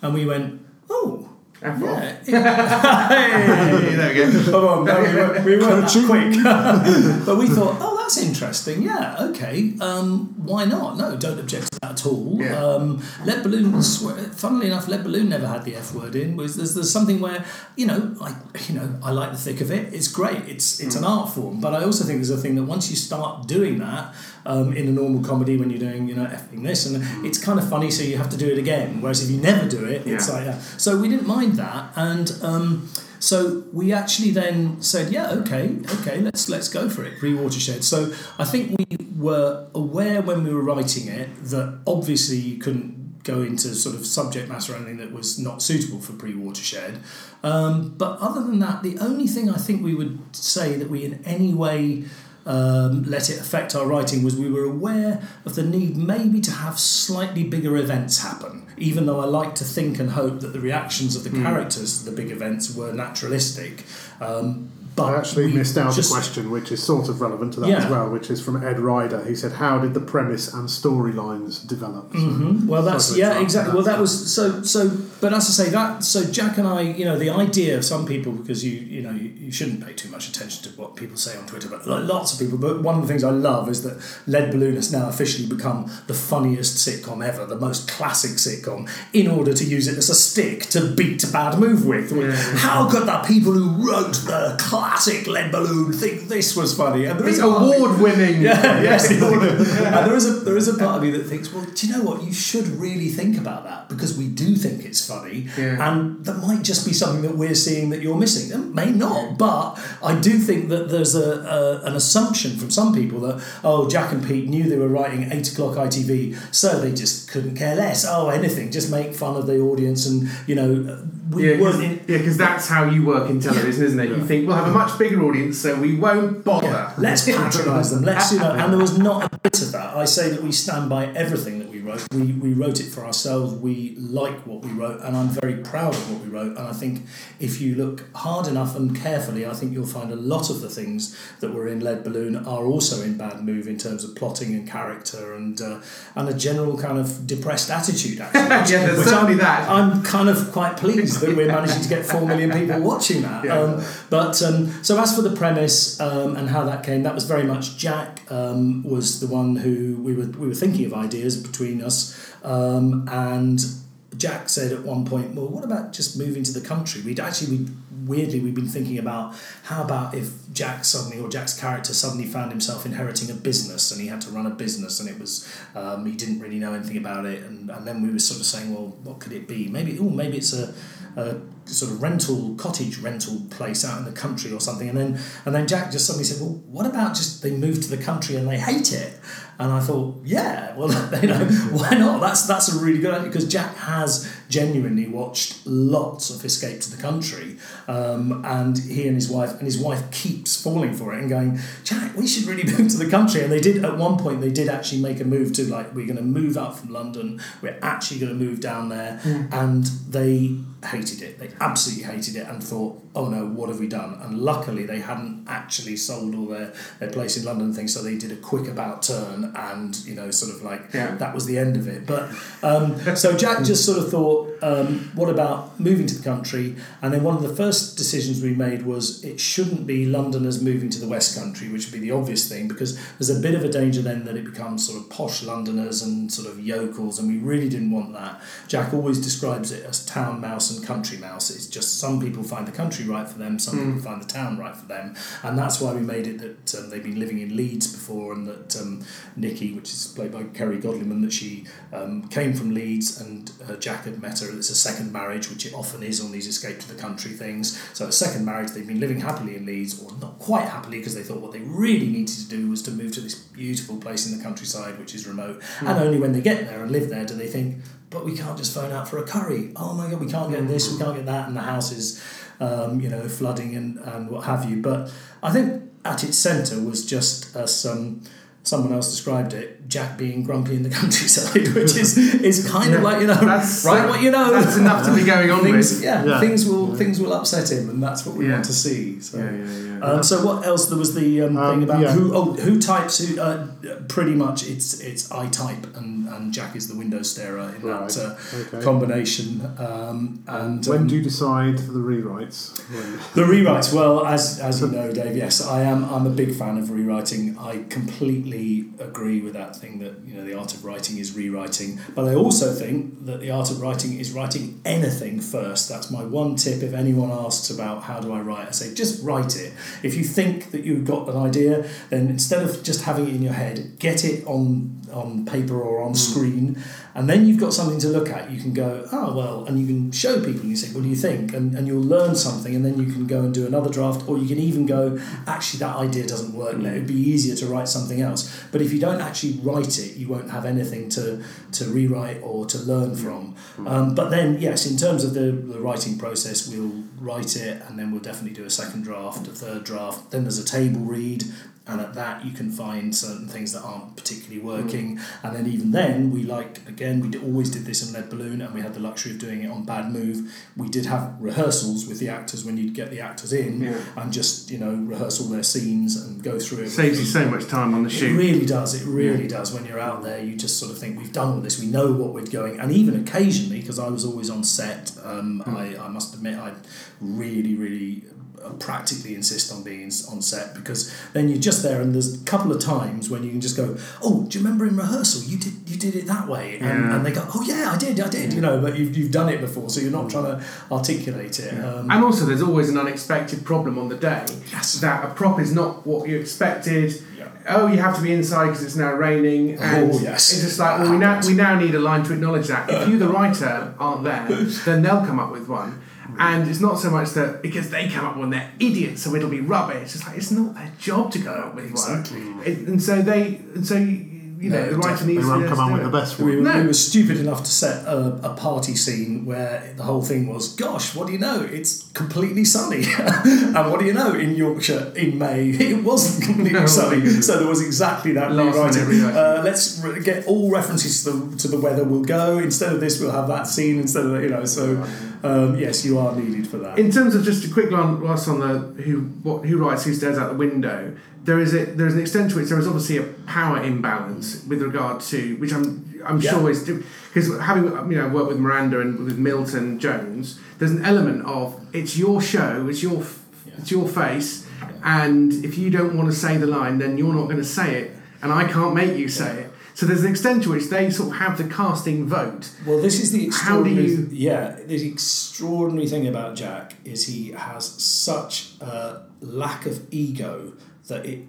And we went, "Oh." F Yeah, Hey, there we go. Come on, no, we weren't, we weren't that quick. but we thought, oh, that's interesting. Yeah, okay. Um, why not? No, don't object to that at all. Yeah. Um, lead balloon. Funnily enough, lead balloon never had the F word in. Was there's, there's something where you know I you know I like the thick of it. It's great. It's it's an art form. But I also think there's a thing that once you start doing that um, in a normal comedy when you're doing you know effing this and it's kind of funny, so you have to do it again. Whereas if you never do it, it's like yeah. So we didn't mind that and. Um, so we actually then said, yeah, okay, okay, let's let's go for it. Pre-watershed. So I think we were aware when we were writing it that obviously you couldn't go into sort of subject matter or anything that was not suitable for pre-watershed. Um, but other than that, the only thing I think we would say that we in any way um, let it affect our writing was we were aware of the need maybe to have slightly bigger events happen. Even though I like to think and hope that the reactions of the characters to the big events were naturalistic. Um, but I actually missed out just- a question which is sort of relevant to that Yeah. as well, which is from Ed Ryder. He said, "How did the premise and storylines develop?" Mhm. Well, that's yeah, exactly. but Well, that was so so. But as I say, that so Jack and I, you know, the idea of some people because you you know you, you shouldn't pay too much attention to what people say on Twitter, but like, lots of people. But one of the things I love is that Lead Balloon has now officially become the funniest sitcom ever, the most classic sitcom, in order to use it as a stick to beat a bad move with. How could the people who wrote the classic Lead Balloon think this was funny? And there is a part of me- award winning. yeah, yes. and there is a there is a part of me that thinks, well, do you know what? You should really think about that because we do think it's funny, Yeah. and that might just be something that we're seeing that you're missing. It may not, but I do think that there's a, a an assumption from some people that oh, Jack and Pete knew they were writing eight o'clock ITV, so they just couldn't care less. Oh, anything, just make fun of the audience, and you know, we Yeah, weren't. In, because that's how you work in television, isn't it? You think we'll have a much bigger audience, so we won't bother. Yeah, let's patronise them. Let's you know, and there was not a bit of that. I say that we stand by everything wrote. We we wrote it for ourselves. We like what we wrote, and I'm very proud of what we wrote. And I think if you look hard enough and carefully, I think you'll find a lot of the things that were in Lead Balloon are also in Bad Move in terms of plotting and character and uh, and a general kind of depressed attitude. Actually, Yeah, there's which certainly I'm, that. I'm kind of quite pleased that we're managing to get four million people watching that. Yeah. Um, but um, so as for the premise um, and how that came, that was very much Jack um, was the one who we were we were thinking of ideas between us, um, and Jack said at one point, "Well, what about just moving to the country?" We'd actually we weirdly we'd been thinking about how about if Jack suddenly or Jack's character suddenly found himself inheriting a business and he had to run a business and it was um, he didn't really know anything about it and, and then we were sort of saying, well, what could it be? Maybe oh maybe it's a a sort of rental cottage rental place out in the country or something and then and then Jack just suddenly said well what about just they move to the country and they hate it and I thought yeah well you know why not? That's that's a really good idea because Jack has genuinely watched lots of Escape to the Country um, and he and his wife and his wife keeps falling for it and going Jack we should really move to the country and they did at one point they did actually make a move to like we're going to move out from London we're actually going to move down there and they hated it. They absolutely hated it and thought, oh no, what have we done? And luckily they hadn't actually sold all their, their place in London things, so they did a quick about turn and, you know, sort of like Yeah. that was the end of it. But um, so Jack just sort of thought, um, what about moving to the country? And then one of the first decisions we made was it shouldn't be Londoners moving to the West Country, which would be the obvious thing, because there's a bit of a danger then that it becomes sort of posh Londoners and sort of yokels, and we really didn't want that. Jack always describes it as town mouse and country mouse. It's just some people find the country right for them, some people find the town right for them, and that's why we made it that um, they've been living in Leeds before, and that um, Nikki, which is played by Kerry Godliman, that she um, came from Leeds, and uh, Jack had met her. It's a second marriage, which it often is on these escape to the country things. So a second marriage, they've been living happily in Leeds, or not quite happily, because they thought what they really needed to do was to move to this beautiful place in the countryside, which is remote. And only when they get there and live there do they think, but we can't just phone out for a curry. Oh my god, we can't get this, we can't get that, and the house is, um, you know, flooding and, and what have you. But I think at its centre was just as um, someone else described it, Jack being grumpy in the countryside, which is is kind of like you know, That's- right? What you know, That's enough to be going on things, with. yeah, Yeah. things will things will upset him, and that's what we Yeah. want to see. So. Yeah, yeah, yeah. Um, so what else? There was the um, Um, thing about yeah. who oh who types who. Uh, pretty much, it's it's I type and, and Jack is the window starer in Right, that uh, okay. combination. Um, and When um, do you decide for the rewrites? The rewrites? Well, as as you know, Dave, yes, I am. I'm a big fan of rewriting. I completely agree with that thing that you know the art of writing is rewriting. But I also think that the art of writing is writing anything first. That's my one tip. If anyone asks about how do I write, I say just write it. If you think that you've got an idea, then instead of just having it in your head, get it on on paper or on hmm. screen, and then you've got something to look at. You can go, oh well, and you can show people. And you say, what do you think? And and you'll learn something, and then you can go and do another draft, or you can even go, actually that idea doesn't work. Hmm. It would be easier to write something else. But if you don't actually write it, you won't have anything to to rewrite or to learn from. Um, but then yes, in terms of the, the writing process, we'll write it, and then we'll definitely do a second draft, a third draft. Then there's a table read. And at that, you can find certain things that aren't particularly working. And then, even then, we liked again, we always did this in Lead Balloon, and we had the luxury of doing it on Bad Move. We did have rehearsals with the actors when you'd get the actors in Yeah. and just, you know, rehearse all their scenes and go through it. Saves you so much time on the shoot It really does. It really does. When you're out there, you just sort of think we've done all this. We know what we're going, and even occasionally, because I was always on set, um, I, I must admit I really, really practically insist on being on set because then you're just there, and there's a couple of times when you can just go, "Oh, do you remember in rehearsal you did you did it that way?" And, Yeah. and they go, "Oh yeah, I did, I did," you know. But you've, you've done it before, so you're not trying to articulate it. Um, And also, there's always an unexpected problem on the day. Yes. That a prop is not what you expected. Yeah. Oh, you have to be inside because it's now raining. And Oh, yes. It's just like, well, we now, we now need a line to acknowledge that. If you, the writer, aren't there, then they'll come up with one. And it's not so much that because they come up with one, they're idiots, so it'll be rubbish. It's just like it's not their job to go up with Exactly. one. It, and so they, and so you, you know, No, the writer definitely. needs They to won't come to up with the it. best We, one. were- we were stupid enough to set a, a party scene where the whole thing was, gosh, what do you know? It's completely sunny. and what do you know? In Yorkshire in May, it wasn't completely No. sunny. So there was exactly that Last rewriting. Uh, let's re- get all references to the, to the weather We'll go. Instead of this, we'll have that scene instead of, that, you know. So, um, yes, you are needed for that. In terms of just a quick glance on the who what who writes who stares out the window, there is a there is an extent to which there is obviously a power imbalance with regard to which I'm I'm Yeah. sure is because having you know worked with Miranda and with Milton Jones, there's an element of it's your show, it's your Yeah. it's your face, and if you don't want to say the line, then you're not going to say it, and I can't make you say it. So there's an extent to which they sort of have the casting vote. Well, this is the How do extraordinary. you- Yeah, the extraordinary thing about Jack is he has such a lack of ego that it,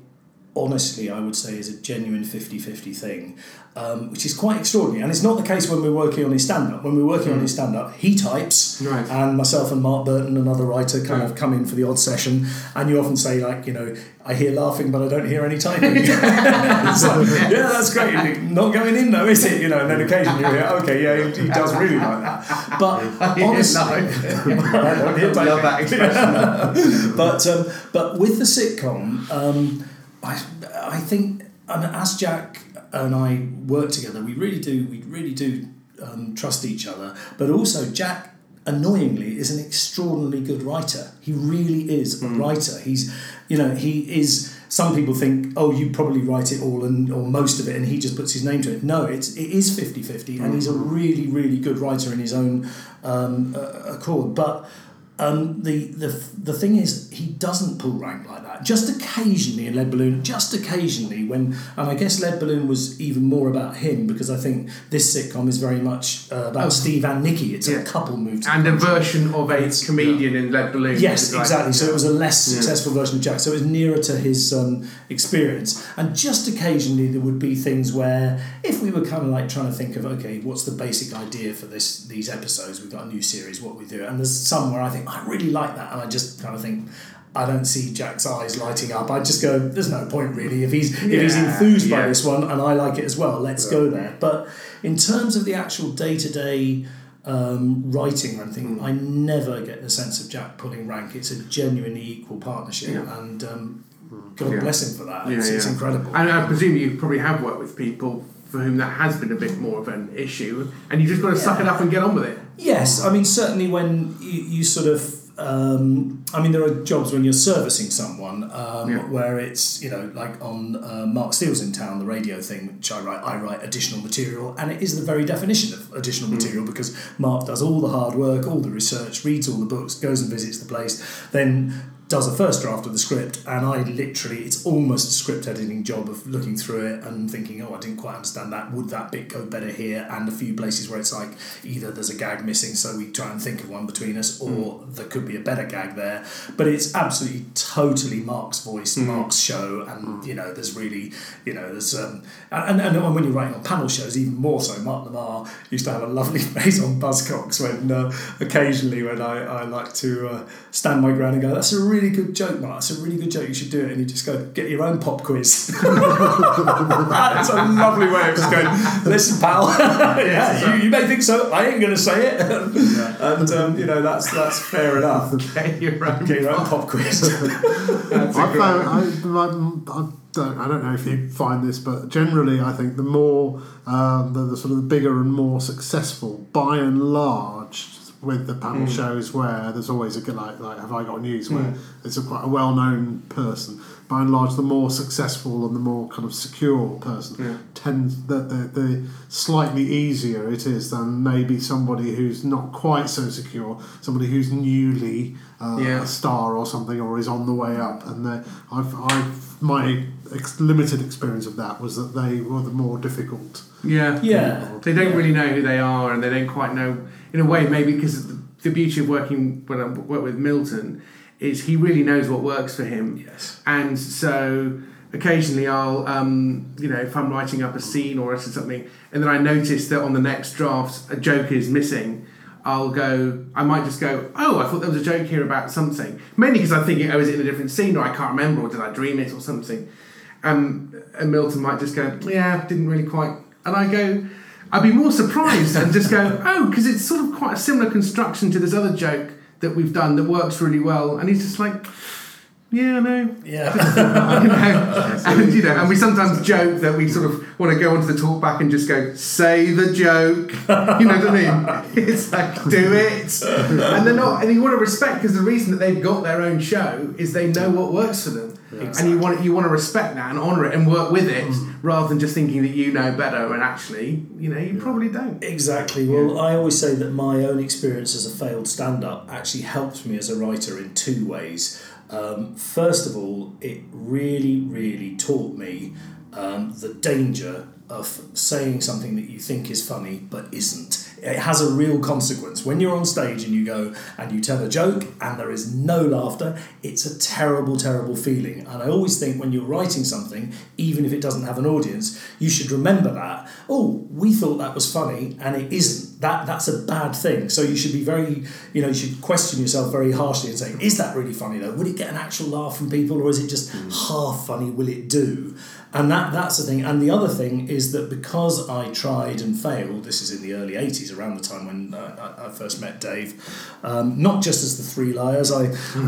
honestly, I would say, is a genuine 50-50 thing, um, which is quite extraordinary. And it's not the case when we're working on his stand-up. When we're working on his stand-up, he types, Right. and myself and Mark Burton, another writer, kind Right. of come in for the odd session, and you often say like, you know, I hear laughing, but I don't hear any typing. Yeah, that's great. Not going in though, is it? You know, and then occasionally you hear, okay, yeah, he, he does really like that. But honestly, I don't hear. Love that expression. but um, but with the sitcom, um, I I think and as Jack and I work together, we really do we really do um, trust each other. But also Jack. Annoyingly, is an extraordinarily good writer. He really is a writer. He's, you know, he is. Some people think, oh, you probably write it all and or most of it, and he just puts his name to it. No, it's it is 50-50, and he's a really really good writer in his own um, uh, accord. But um, the, the the thing is, he doesn't pull rank like that. Just occasionally in Lead Balloon, just occasionally when, and I guess Lead Balloon was even more about him because I think this sitcom is very much uh, about Oh. Steve and Nikki. It's Yeah. a couple moved and a version of a comedian in Lead Balloon. Yes, like- exactly. So it was a less Yeah. successful version of Jack. So it was nearer to his um, experience. And just occasionally there would be things where, if we were kind of like trying to think of, okay, what's the basic idea for this these episodes? We've got a new series. What we do? And there's some where I think I really like that, and I just kind of think. I don't see Jack's eyes lighting up. I just go, "There's no point really. If he's if he's Yeah, enthused by this one and I like it as well, let's go there." But in terms of the actual day to day um, writing or anything, Hmm. I never get the sense of Jack pulling rank. It's a genuinely equal partnership, Yeah. and um, God Yeah. bless him for that. Yeah, it's, it's incredible. And I presume you probably have worked with people for whom that has been a bit more of an issue, and you just got to suck it up and get on with it. Yes, I mean certainly when you, you sort of. Um, I mean, there are jobs when you're servicing someone um, Yeah. where it's you know like on uh, Mark Steel's in town, the radio thing, which I write. I write additional material, and it is the very definition of additional material because Mark does all the hard work, all the research, reads all the books, goes and visits the place, then does a first draft of the script, and I literally, it's almost a script editing job of looking through it and thinking, oh, I didn't quite understand that. Would that bit go better here? And a few places where it's like either there's a gag missing, so we try and think of one between us, or there could be a better gag there. But it's absolutely totally Mark's voice, Mark's show, and you know, there's really, you know, there's um, and, and, and when you're writing on panel shows, even more so. Mark Lamarr used to have a lovely face on Buzzcocks when uh, occasionally when I, I like to uh, stand my ground and go, that's a really good joke, Mark. That's a really good joke. You should do it. And you just go, get your own pop quiz. That's a lovely way of just going, listen, pal. yeah, you, you may think so. I ain't going to say it. and, um, you know, that's that's fair enough. Get your own Get your own pop quiz. That's a I great- found I, I, I don't I don't know if you find this, but generally I think the more um, the, the sort of the bigger and more successful, by and large, with the panel shows where there's always a good like like Have I Got News where it's a quite a well known person. By and large, the more successful and the more kind of secure person Yeah. tends the, the the slightly easier it is than maybe somebody who's not quite so secure, somebody who's newly uh, Yeah. a star or something or is on the way up. And they- I've, I've my ex- limited experience of that was that they were the more difficult. Yeah. yeah. They don't really know who they are, and they don't quite know. In a way, maybe because the, the beauty of working when I work with Milton is he really knows what works for him, Yes. and so occasionally I'll, um, you know, if I'm writing up a scene or something, and then I notice that on the next draft a joke is missing. I'll go. I might just go. Oh, I thought there was a joke here about something. Mainly because I'm thinking, oh, is it in a different scene, or I can't remember, or did I dream it, or something. Um, and Milton might just go, yeah, didn't really quite. And I go, I'd be more surprised and just go, oh, because it's sort of quite a similar construction to this other joke that we've done that works really well. And he's just like, yeah, no, Yeah. you know, and you know, and we sometimes joke that we sort of want to go onto the talk back and just go, say the joke, you know what I mean? It's like do it, and they're not, and you want to respect because the reason that they've got their own show is they know what works for them, and you want you want to respect that and honour it and work with it mm. rather than just thinking that you know better and actually, you know, you probably don't. Exactly. Well, I always say that my own experience as a failed stand up actually helped me as a writer in two ways. Um, first of all, it really, really taught me um, the danger of saying something that you think is funny but isn't. It has a real consequence. When you're on stage and you go and you tell a joke and there is no laughter, it's a terrible, terrible feeling. And I always think when you're writing something, even if it doesn't have an audience, you should remember that. Oh, we thought that was funny and it isn't. That that's a bad thing. So you should be very, you know, you should question yourself very harshly and say, is that really funny though? Would it get an actual laugh from people or is it just half funny? Will it do? And that that's the thing. And the other thing is that because I tried and failed, this is in the early 80s, around the time when uh, I, I first met Dave, um, not just as the three liars, I,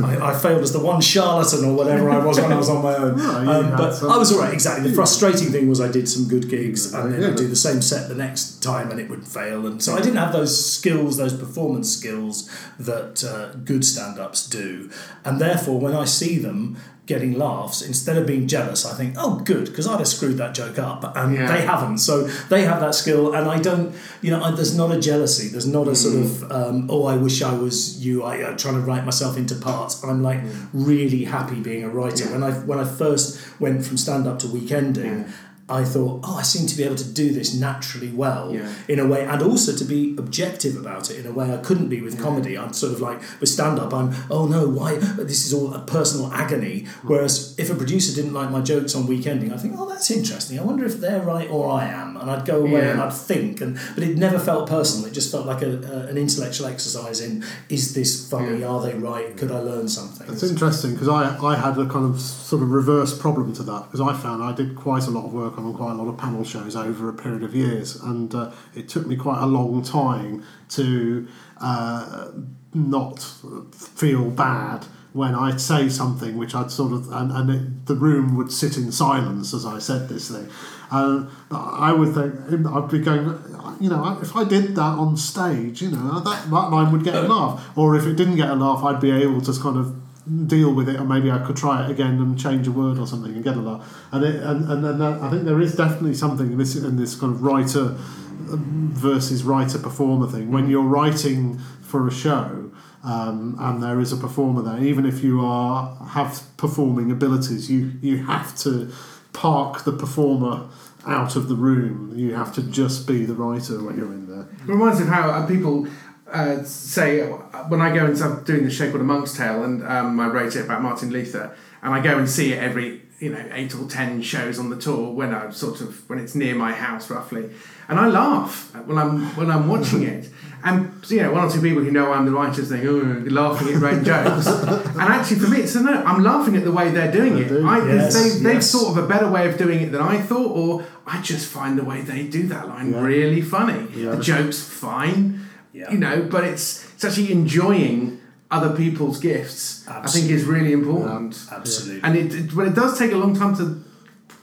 I, I failed as the one charlatan or whatever I was when I was on my own. Um, but some- I was all right, exactly. The frustrating thing was I did some good gigs and then Yeah. I'd do the same set the next time and it would fail. And so I didn't have those skills, those performance skills that uh, good stand ups do. And therefore, when I see them, getting laughs, instead of being jealous, I think, oh, good, because I'd have screwed that joke up, and Yeah. they haven't. So they have that skill, and I don't, you know, I, there's not a jealousy. There's not a sort of, um, oh, I wish I was you. I, I'm trying to write myself into parts. I'm like really happy being a writer. Yeah. When I when I first went from stand up to weekending. I thought, oh, I seem to be able to do this naturally well Yeah. in a way, and also to be objective about it in a way I couldn't be with comedy. I'm sort of like with stand up, I'm, oh no, why? This is all a personal agony. Whereas if a producer didn't like my jokes on weekending, I think, oh, that's interesting. I wonder if they're right or I am, and I'd go away Yeah. and I'd think, and but it never felt personal. It just felt like a, a, an intellectual exercise in, is this funny? Yeah. Are they right? Could I learn something? It's interesting because I, I had a kind of sort of reverse problem to that because I found I did quite a lot of work on quite a lot of panel shows over a period of years. And uh, it took me quite a long time to uh, not feel bad when I'd say something which I'd sort of and, and it, the room would sit in silence as I said this thing. And I would think I'd be going you know if I did that on stage you know that, that line would get a laugh. Or if it didn't get a laugh I'd be able to kind of deal with it and maybe I could try it again and change a word or something and get a laugh and it, and, and, and I think there is definitely something in this in this kind of writer versus writer performer thing. When you're writing for a show um, and there is a performer there even if you are have performing abilities you you have to park the performer out of the room. You have to just be the writer when you're in there. It reminds me of how uh, people uh, say when I go and start doing the show called A Monk's Tale, and um, I wrote it about Martin Luther, and I go and see it every you know eight or ten shows on the tour when I sort of when it's near my house roughly, and I laugh when I'm when I'm watching it. And you know, one or two people who know I'm the writer saying, "Oh, laughing at great jokes," and actually for me, it's no. I'm laughing at the way they're doing it. I, Yes, they, they've yes. thought of a better way of doing it than I thought, or I just find the way they do that line Yeah. really funny. Yeah. The joke's fine, Yeah. you know, but it's it's actually enjoying other people's gifts. I think is really important. Absolutely. And it, it, but it does take a long time to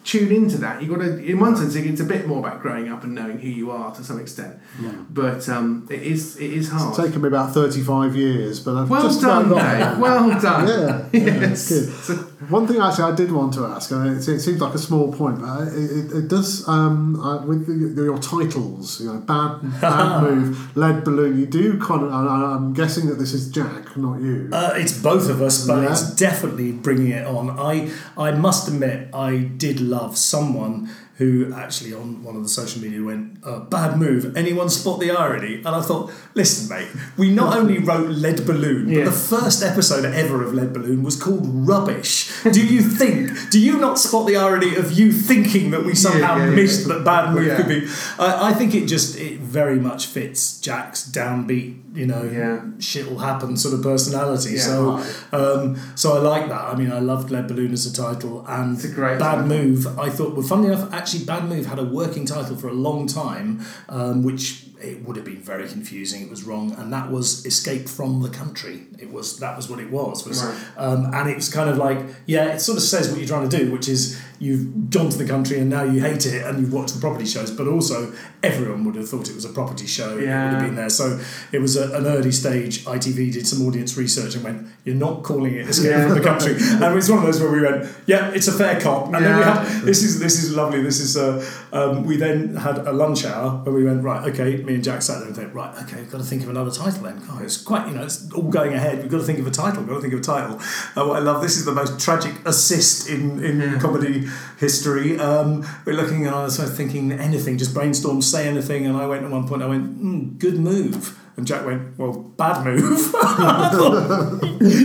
tune into that. You got to, in one sense, it's a bit more about growing up and knowing who you are to some extent. Yeah. But um, it is it is hard. it's taken me about 35 years but I've well just done, about. Dave. Well done. Yeah, yeah, Yes. One thing actually I did want to ask, and it, it seems like a small point, but it, it, it does um, uh, with the, your titles, you know, bad, bad move, lead balloon. You do kind of. I- I'm guessing that this is Jack, not you. Uh, it's both of us, but Yeah. it's definitely bringing it on. I I must admit, I did love someone who actually on one of the social media went, uh, "Bad move." Anyone spot the irony? And I thought, listen, mate, we not only wrote Lead Balloon, but Yeah. the first episode ever of Lead Balloon was called Rubbish. Do you think? Do you not spot the irony of you thinking that we somehow yeah, yeah. missed that Bad move could be? I, I think it just it very much fits Jack's downbeat. You know, Yeah. shit will happen sort of personality. So, um, so I like that. I mean, I loved Lead Balloon as a title, and It's a great Bad title. Move. I thought, well, funny enough, actually, Bad Move had a working title for a long time, um, which it would have been very confusing. It was wrong, and that was Escape from the Country. It was that was what it was. was Right. um, and it was kind of like, yeah, it sort of says what you're trying to do, which is you've gone to the country and now you hate it and you've watched the property shows, but also everyone would have thought it was a property show. and It would have been there. So it was a, an early stage. ITV did some audience research and went, "You're not calling it Escape Yeah. from the Country," and it was one of those where we went, "Yeah, it's a fair cop." And then we had this is this is lovely. This is uh, um, we then had a lunch hour where we went right. Okay, me and Jack sat there and thought, right, okay, we've got to think of another title. Then, oh, it's quite you know, it's all going ahead. We've got to think of a title. We've got to think of a title. Uh, what I love this is the most tragic assist in in comedy history. Um, we're looking and I was sort of thinking anything, just brainstorm, say anything, and I went at one point. I went, mm, good move. And Jack went, well, bad move.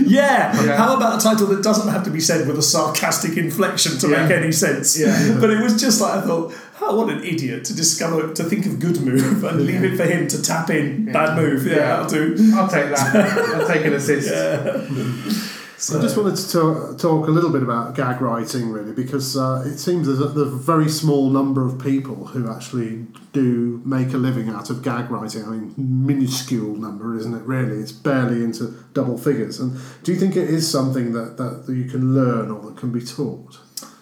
Yeah. Yeah. How about a title that doesn't have to be said with a sarcastic inflection to Yeah. make any sense? Yeah. But it was just like I thought, oh, what an idiot to discover to think of good move and leave it for him to tap in bad move. Yeah, that'll do. I'll take that. I'll take an assist. I just wanted to ta- talk a little bit about gag writing, really, because uh, it seems there's a, very small number of people who actually do make a living out of gag writing. I mean, minuscule number, isn't it? Really, it's barely into double figures. And do you think it is something that, that you can learn or that can be taught?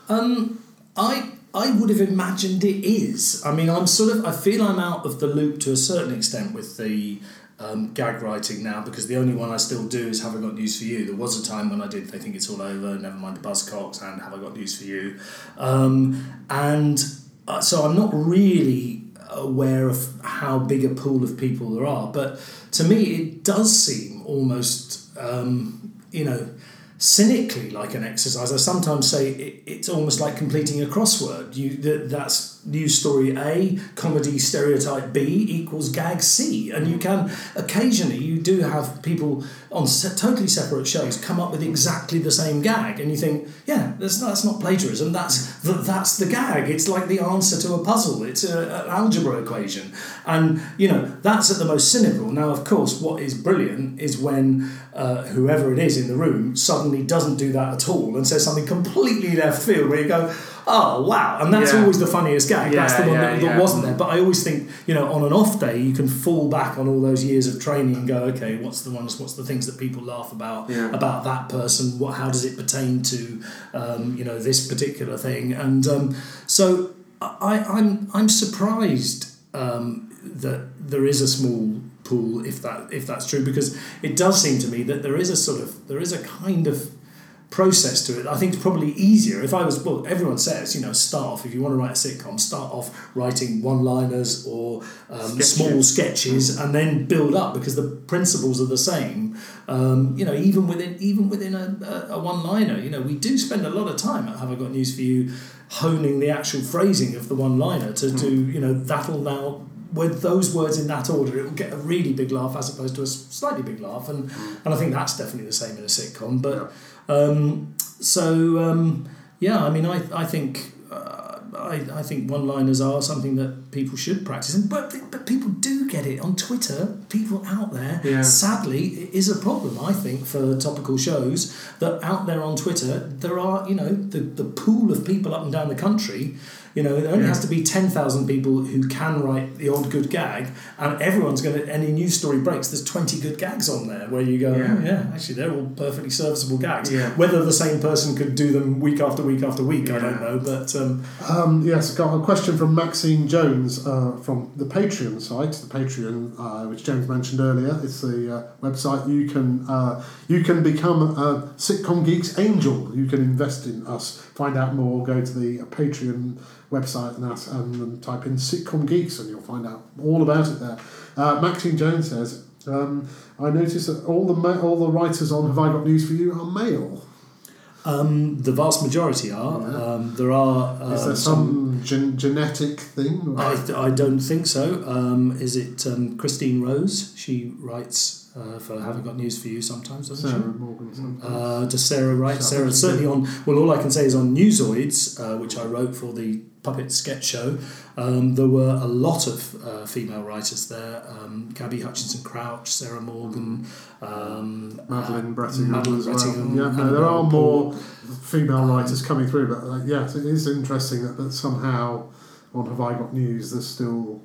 Um, I I would have imagined it is. I mean, I'm sort of I feel I'm out of the loop to a certain extent with the um, gag writing now because the only one I still do is Have I Got News for You. There was a time when I did They Think It's All Over, Never Mind the Buzzcocks, and Have I Got News for You. Um, and uh, so I'm not really aware of how big a pool of people there are, but to me it does seem almost, um, you know, cynically like an exercise. I sometimes say it, it's almost like completing a crossword. You that, that's news story A, comedy stereotype B equals gag C, and you can occasionally you do have people on se- totally separate shows come up with exactly the same gag, and you think, yeah, that's not, that's not plagiarism. That's the, that's the gag. It's like the answer to a puzzle. It's a, an algebra equation, and you know that's at the most cynical. Now, of course, what is brilliant is when uh, whoever it is in the room suddenly doesn't do that at all and says something completely left field, where you go oh wow and that's Yeah. always the funniest gag that's the one yeah, that, that yeah. wasn't there but i always think you know on an off day you can fall back on all those years of training and go okay what's the ones what's the things that people laugh about Yeah. about that person what how does it pertain to um, you know this particular thing and um, so I, i'm i'm surprised um, that there is a small pool if that if that's true because it does seem to me that there is a sort of there is a kind of process to it. I think it's probably easier if I was well. Everyone says you know start off if you want to write a sitcom, start off writing one-liners or um, small sketches, and then build up because the principles are the same. Um, you know, even within even within a, a, a one-liner, you know, we do spend a lot of time at Have I Got News for You, honing the actual phrasing of the one-liner to do you know that'll now. With those words in that order, it will get a really big laugh as opposed to a slightly big laugh, and and I think that's definitely the same in a sitcom. But um, so um, yeah, I mean, I I think uh, I I think one-liners are something that people should practice, and but but people do get it on Twitter. People out there, Yeah. sadly, it is a problem. I think for topical shows that out there on Twitter, there are you know the the pool of people up and down the country. You know, there only Yeah. has to be ten thousand people who can write the odd good gag, and everyone's going to. Any news story breaks, there's twenty good gags on there where you go, Yeah. oh, yeah, actually, they're all perfectly serviceable gags. Yeah. Whether the same person could do them week after week after week, I don't know. But um, Um, yes, got a question from Maxine Jones uh, from the Patreon site. The Patreon, uh, which James mentioned earlier, it's the uh, website you can uh, you can become a sitcom geeks angel. You can invest in us. Find out more. Go to the Patreon website and, ask, and, and type in sitcom geeks, and you'll find out all about it there. Uh, Maxine Jones says. Um, I noticed that all the ma- all the writers on Have I Got News for You are male. um, the vast majority are. Yeah. Um, there are. Uh, Is there some gen- genetic thing? I, I don't think so. Um, is it um, Christine Rose? She writes uh, for Haven't Got News for You sometimes, doesn't Sarah she? Morgan. something. Uh, does Sarah write? Sarah, Sarah certainly on. Well, all I can say is on Newzoids, uh, which I wrote for the puppet sketch show. Um, there were a lot of uh, female writers there: um, Gabby Hutchinson Crouch, Sarah Morgan, um, Madeline uh, Brettingham Madeline as well. Yeah, no, there are more female writers coming through, but uh, yes, it is interesting that, that somehow on Have I Got News, there's still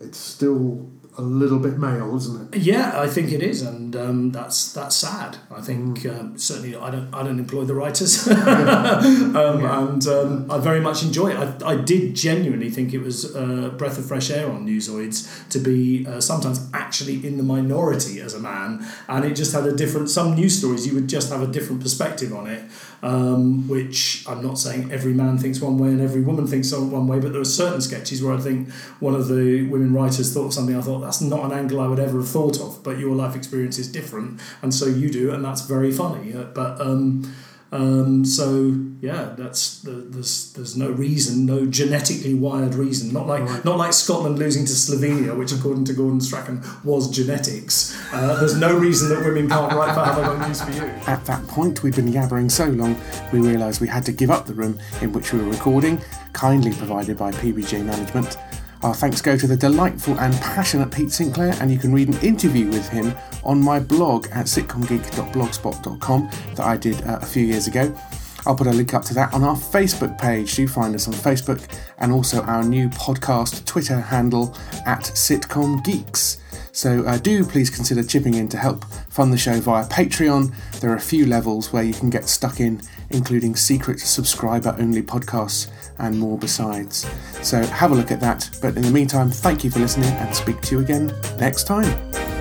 it's still a little bit male, isn't it? Yeah, I think it is, and um, that's that's sad. I think um, certainly I don't I don't employ the writers, um, and um, I very much enjoy it. I, I did genuinely think it was a breath of fresh air on Newzoids to be uh, sometimes actually in the minority as a man, and it just had a different. Some news stories you would just have a different perspective on it, um, which I'm not saying every man thinks one way and every woman thinks one way, but there are certain sketches where I think one of the women writers thought of something I thought that's not an angle I would ever have thought of, but your life experience is different, and so you do, and that's very funny. Uh, But um, um, so yeah, that's the, there's there's no reason, no genetically wired reason. Not like Right. not like Scotland losing to Slovenia, which according to Gordon Strachan was genetics. Uh, there's no reason that women can't write for Have I Got News for You. At that point, we'd been yabbering so long, we realised we had to give up the room in which we were recording, kindly provided by PBJ Management. Our thanks go to the delightful and passionate Pete Sinclair, and you can read an interview with him on my blog at sitcomgeek.blogspot.com that I did uh, a few years ago. I'll put a link up to that on our Facebook page. Do find us on Facebook and also our new podcast Twitter handle at Sitcom Geeks. So uh, do please consider chipping in to help fund the show via Patreon. There are a few levels where you can get stuck in, including secret subscriber only podcasts and more besides. So have a look at that. But in the meantime, thank you for listening and speak to you again next time.